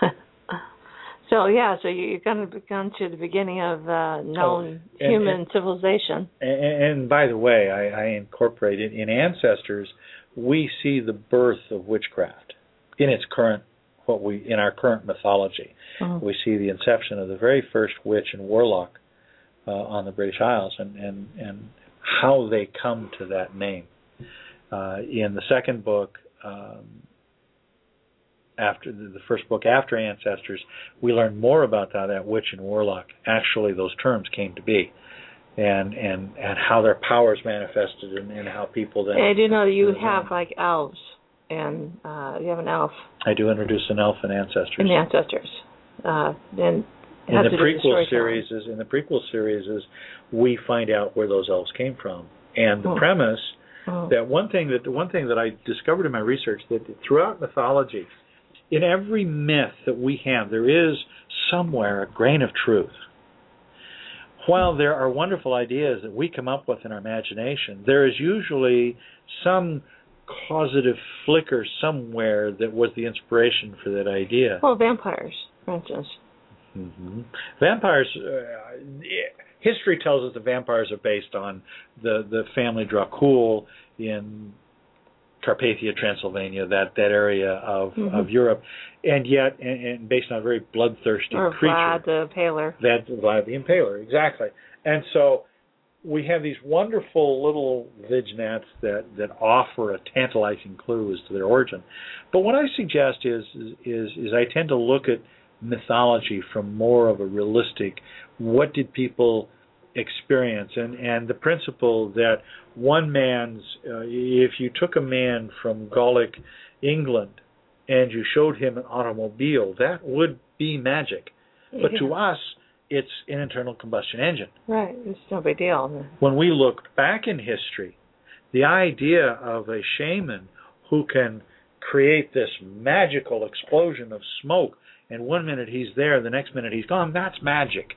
so yeah, so you're going to come to the beginning of uh, known oh, and, human and, civilization. And, and, by the way, I, I incorporate it in ancestors. We see the birth of witchcraft in its current what we in our current mythology. Uh-huh. We see the inception of the very first witch and warlock uh, on the British Isles, and and and how they come to that name. Uh, in the second book, um, after the, the, first book after Ancestors, we learn more about how that witch and warlock actually those terms came to be, and and and how their powers manifested, and, and how people then. I do know you have like elves, and uh, you have an elf. I do introduce an elf in Ancestors. In Ancestors, uh, and in the prequel series is in the prequel series is we find out where those elves came from. And the oh. premise oh. that one thing that the one thing that I discovered in my research that throughout mythology in every myth that we have there is somewhere a grain of truth. While there are wonderful ideas that we come up with in our imagination there is usually some causative flicker somewhere that was the inspiration for that idea. Well vampires for instance hmm Vampires. Uh, history tells us the vampires are based on the the family Dracul in Carpathia, Transylvania, that that area of Mhm. of Europe, and yet and, and based on a very bloodthirsty Or creature. Vlad the Paler. That Vlad the Impaler, exactly. And so we have these wonderful little vignettes that that offer a tantalizing clue as to their origin. But what I suggest is is is I tend to look at mythology from more of a realistic what did people experience and and the principle that one man's uh, if you took a man from Gallic England and you showed him an automobile that would be magic but Yeah. to us it's an internal combustion engine Right. It's no big deal. when we look back in history the idea of a shaman who can create this magical explosion of smoke and one minute he's there the next minute he's gone. That's magic.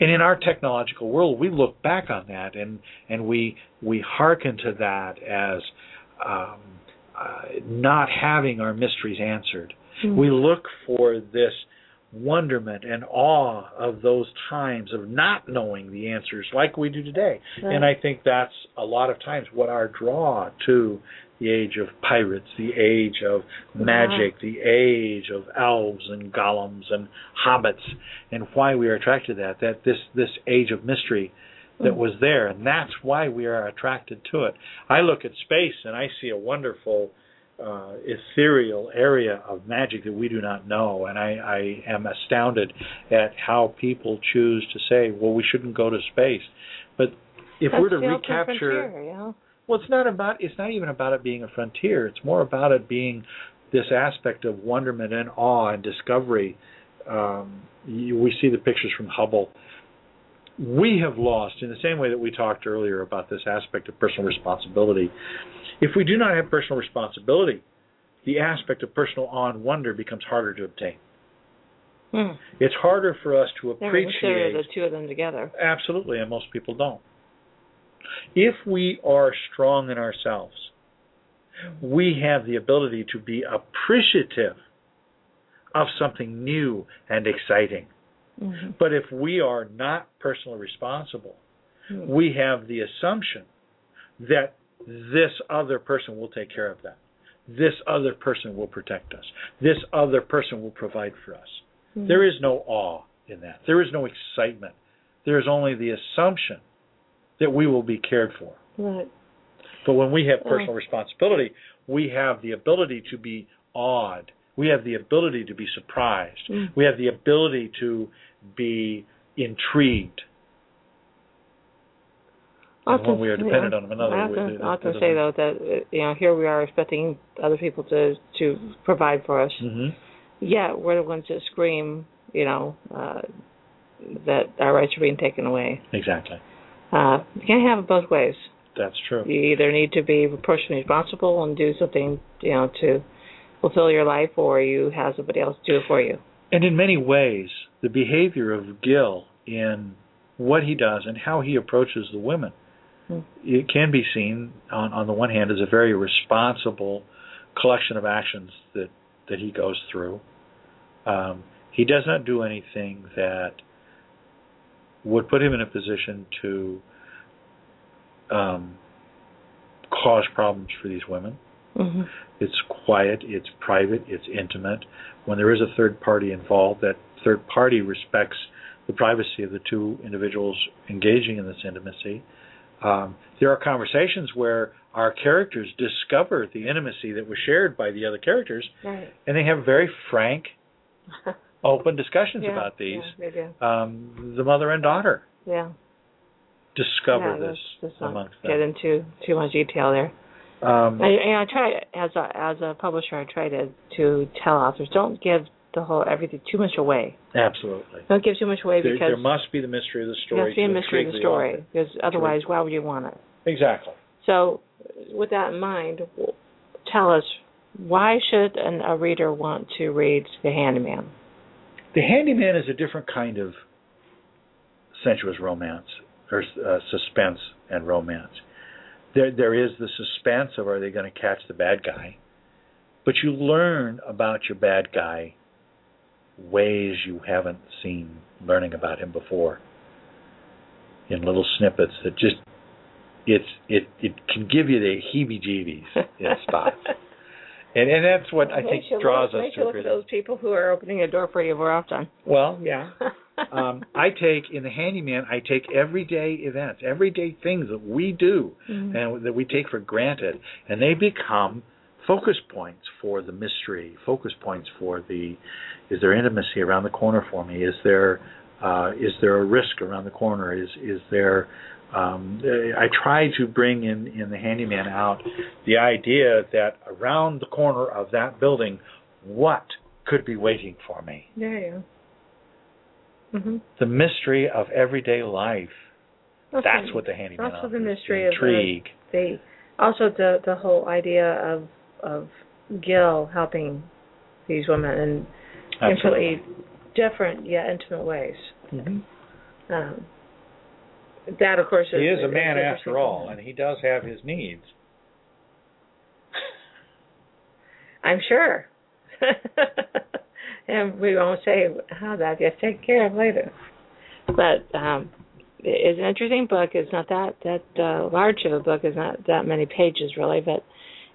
And in our technological world we look back on that and and we we hearken to that as um, uh, not having our mysteries answered. Hmm. we look for this wonderment and awe of those times of not knowing the answers like we do today Right. and i think that's a lot of times what our draw to the age of pirates the age of magic the age of elves and golems and hobbits and why we are attracted to that that this this age of mystery that Mm. was there and that's why we are attracted to it i look at space and i see a wonderful uh, ethereal area of magic that we do not know, and I, I am astounded at how people choose to say, "Well, we shouldn't go to space." But if That's we're to recapture, well, it's not about it's not even about it being a frontier. It's more about it being this aspect of wonderment and awe and discovery. Um, you, we see the pictures from Hubble. We have lost, in the same way that we talked earlier about this aspect of personal responsibility. If we do not have personal responsibility, the aspect of personal awe and wonder becomes harder to obtain. Hmm. It's harder for us to Never consider appreciate the two of them together. Absolutely, and most people don't. If we are strong in ourselves, we have the ability to be appreciative of something new and exciting. Mm-hmm. But if we are not personally responsible, Hmm. we have the assumption that this other person will take care of that. This other person will protect us. This other person will provide for us. Hmm. There is no awe in that. There is no excitement. There is only the assumption that we will be cared for. Right. But when we have Oh. personal responsibility, we have the ability to be awed. We have the ability to be surprised. Mm. We have the ability to be intrigued. And when we are dependent on another, I often, it- I often it say though that you know here we are expecting other people to to provide for us. Mhm. Yeah, we're the ones that scream, you know, uh, that our rights are being taken away. Exactly. Uh, you can't have it both ways. That's true. You either need to be personally responsible and do something, you know, to fulfill your life, or you have somebody else do it for you. And in many ways, the behavior of Gil in what he does and how he approaches the women, Hmm. it can be seen on, on the one hand as a very responsible collection of actions that, that he goes through. Um, he does not do anything that would put him in a position to um, cause problems for these women. Hmm It's quiet, it's private, it's intimate. When there is a third party involved, that third party respects the privacy of the two individuals engaging in this intimacy. Um, there are conversations where our characters discover the intimacy that was shared by the other characters, Right. and they have very frank, open discussions yeah, about these. Yeah. Um, the mother and daughter Yeah. discover yeah, this let's, let's amongst get them. into too much detail there. Um, I, and I try as a as a publisher, I try to to tell authors don't give the whole everything too much away. absolutely. Don't give too much away There, because there must be the mystery of the story. there must be a mystery of the story. Because otherwise, why would you want it? Exactly. So, with that in mind, tell us why should an, a reader want to read The Handyman? The Handyman is a different kind of sensuous romance or uh, suspense and romance. There, there is the suspense of are they going to catch the bad guy, but you learn about your bad guy ways you haven't seen learning about him before in little snippets that just it's it it can give you the heebie-jeebies in spots. And and that's what I think draws look, us to look at those people who are opening a door for you more often. Well, yeah. um, I take in the handyman. I take everyday events, everyday things that we do, mm-hmm. and that we take for granted, and they become focus points for the mystery. Focus points for the is there intimacy around the corner for me? Is there uh, is there a risk around the corner? Is is there um, I try to bring in in the handyman out the idea that around the corner of that building, what could be waiting for me? Yeah, yeah. Mm-hmm. The mystery of everyday life. Okay. That's what the handyman also the mystery intrigue. of the also the the whole idea of of Gil helping these women in Absolutely. completely different yet intimate ways. Mm-hmm. Um, that, of course, is, he is a man after all, and he does have his needs. I'm sure. and we won't say how that gets taken care of later. But um, it's an interesting book. It's not that that uh, large of a book. It's not that many pages really, but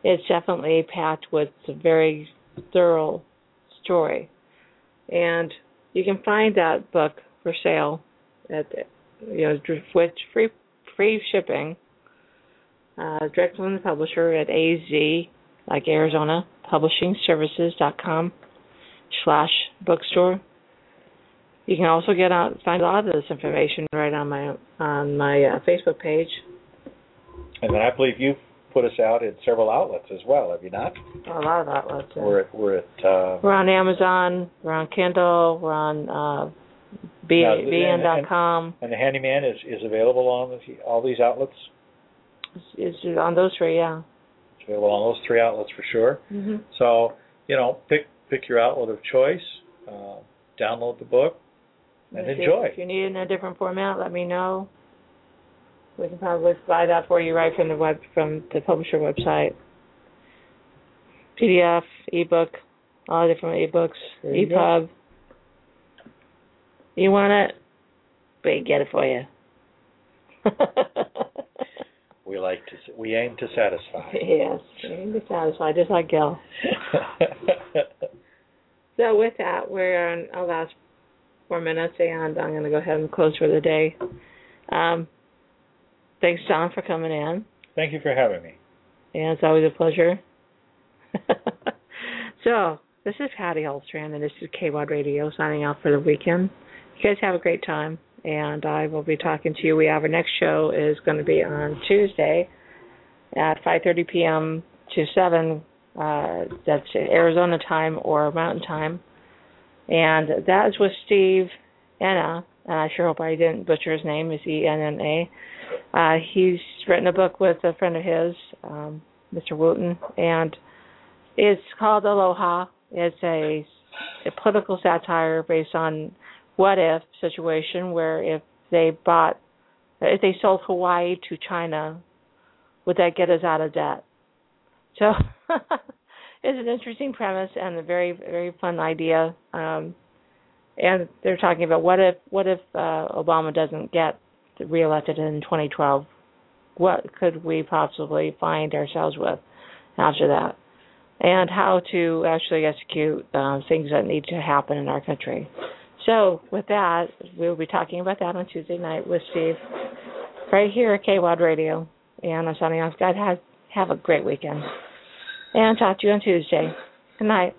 it's definitely packed with a very thorough story. And you can find that book for sale at you know with free free shipping uh, direct from the publisher at AZ like Arizona Publishing Services.com slash bookstore. You can also get out find a lot of this information right on my on my uh, Facebook page. And then I believe you've put us out in several outlets as well, have you not? A lot of outlets. Yeah. We're at we're at uh, we're on Amazon, we're on Kindle, we're on uh, B- Now, BN.com. and the handyman is is available on all these outlets. It's, it's on those three, yeah. It's available on those three outlets for sure. Mm-hmm. So you know, pick pick your outlet of choice. Uh, download the book and If enjoy. If you need it in a different format, let me know. We can probably provide that for you right from the web from the publisher website. PDF, ebook, all the different ebooks, you go. You want it? We get it for you. We like to we aim to satisfy. yes, you can be satisfied, just like Gil. So with that, we're on our last four minutes, and I'm going to go ahead and close for the day. Um, thanks, Don, for coming in, Thank you for having me. and it's always a pleasure. so this is Patty Holstrand, and this is KWOD Radio signing off for the weekend. You guys have a great time, and I will be talking to you. We have our next show is going to be on Tuesday at 5:30 p.m. to 7 uh, that's Arizona time or Mountain time. And that is with Steve Enna, and I sure hope I didn't butcher his name, is E N N A. Uh, he's written a book with a friend of his, um, Mr. Wooten, and it's called Aloha. It's a, a political satire based on what if situation where if they bought, if they sold Hawaii to China, would that get us out of debt? So it's an interesting premise and a very very fun idea. Um, and they're talking about what if what if uh, Obama doesn't get reelected in 2012? What could we possibly find ourselves with after that? And how to actually execute uh, things that need to happen in our country. So with that, we'll be talking about that on Tuesday night with Steve, right here at KWOD Radio. And I'm signing off. Guys, have have a great weekend. And talk to you on Tuesday. Good night.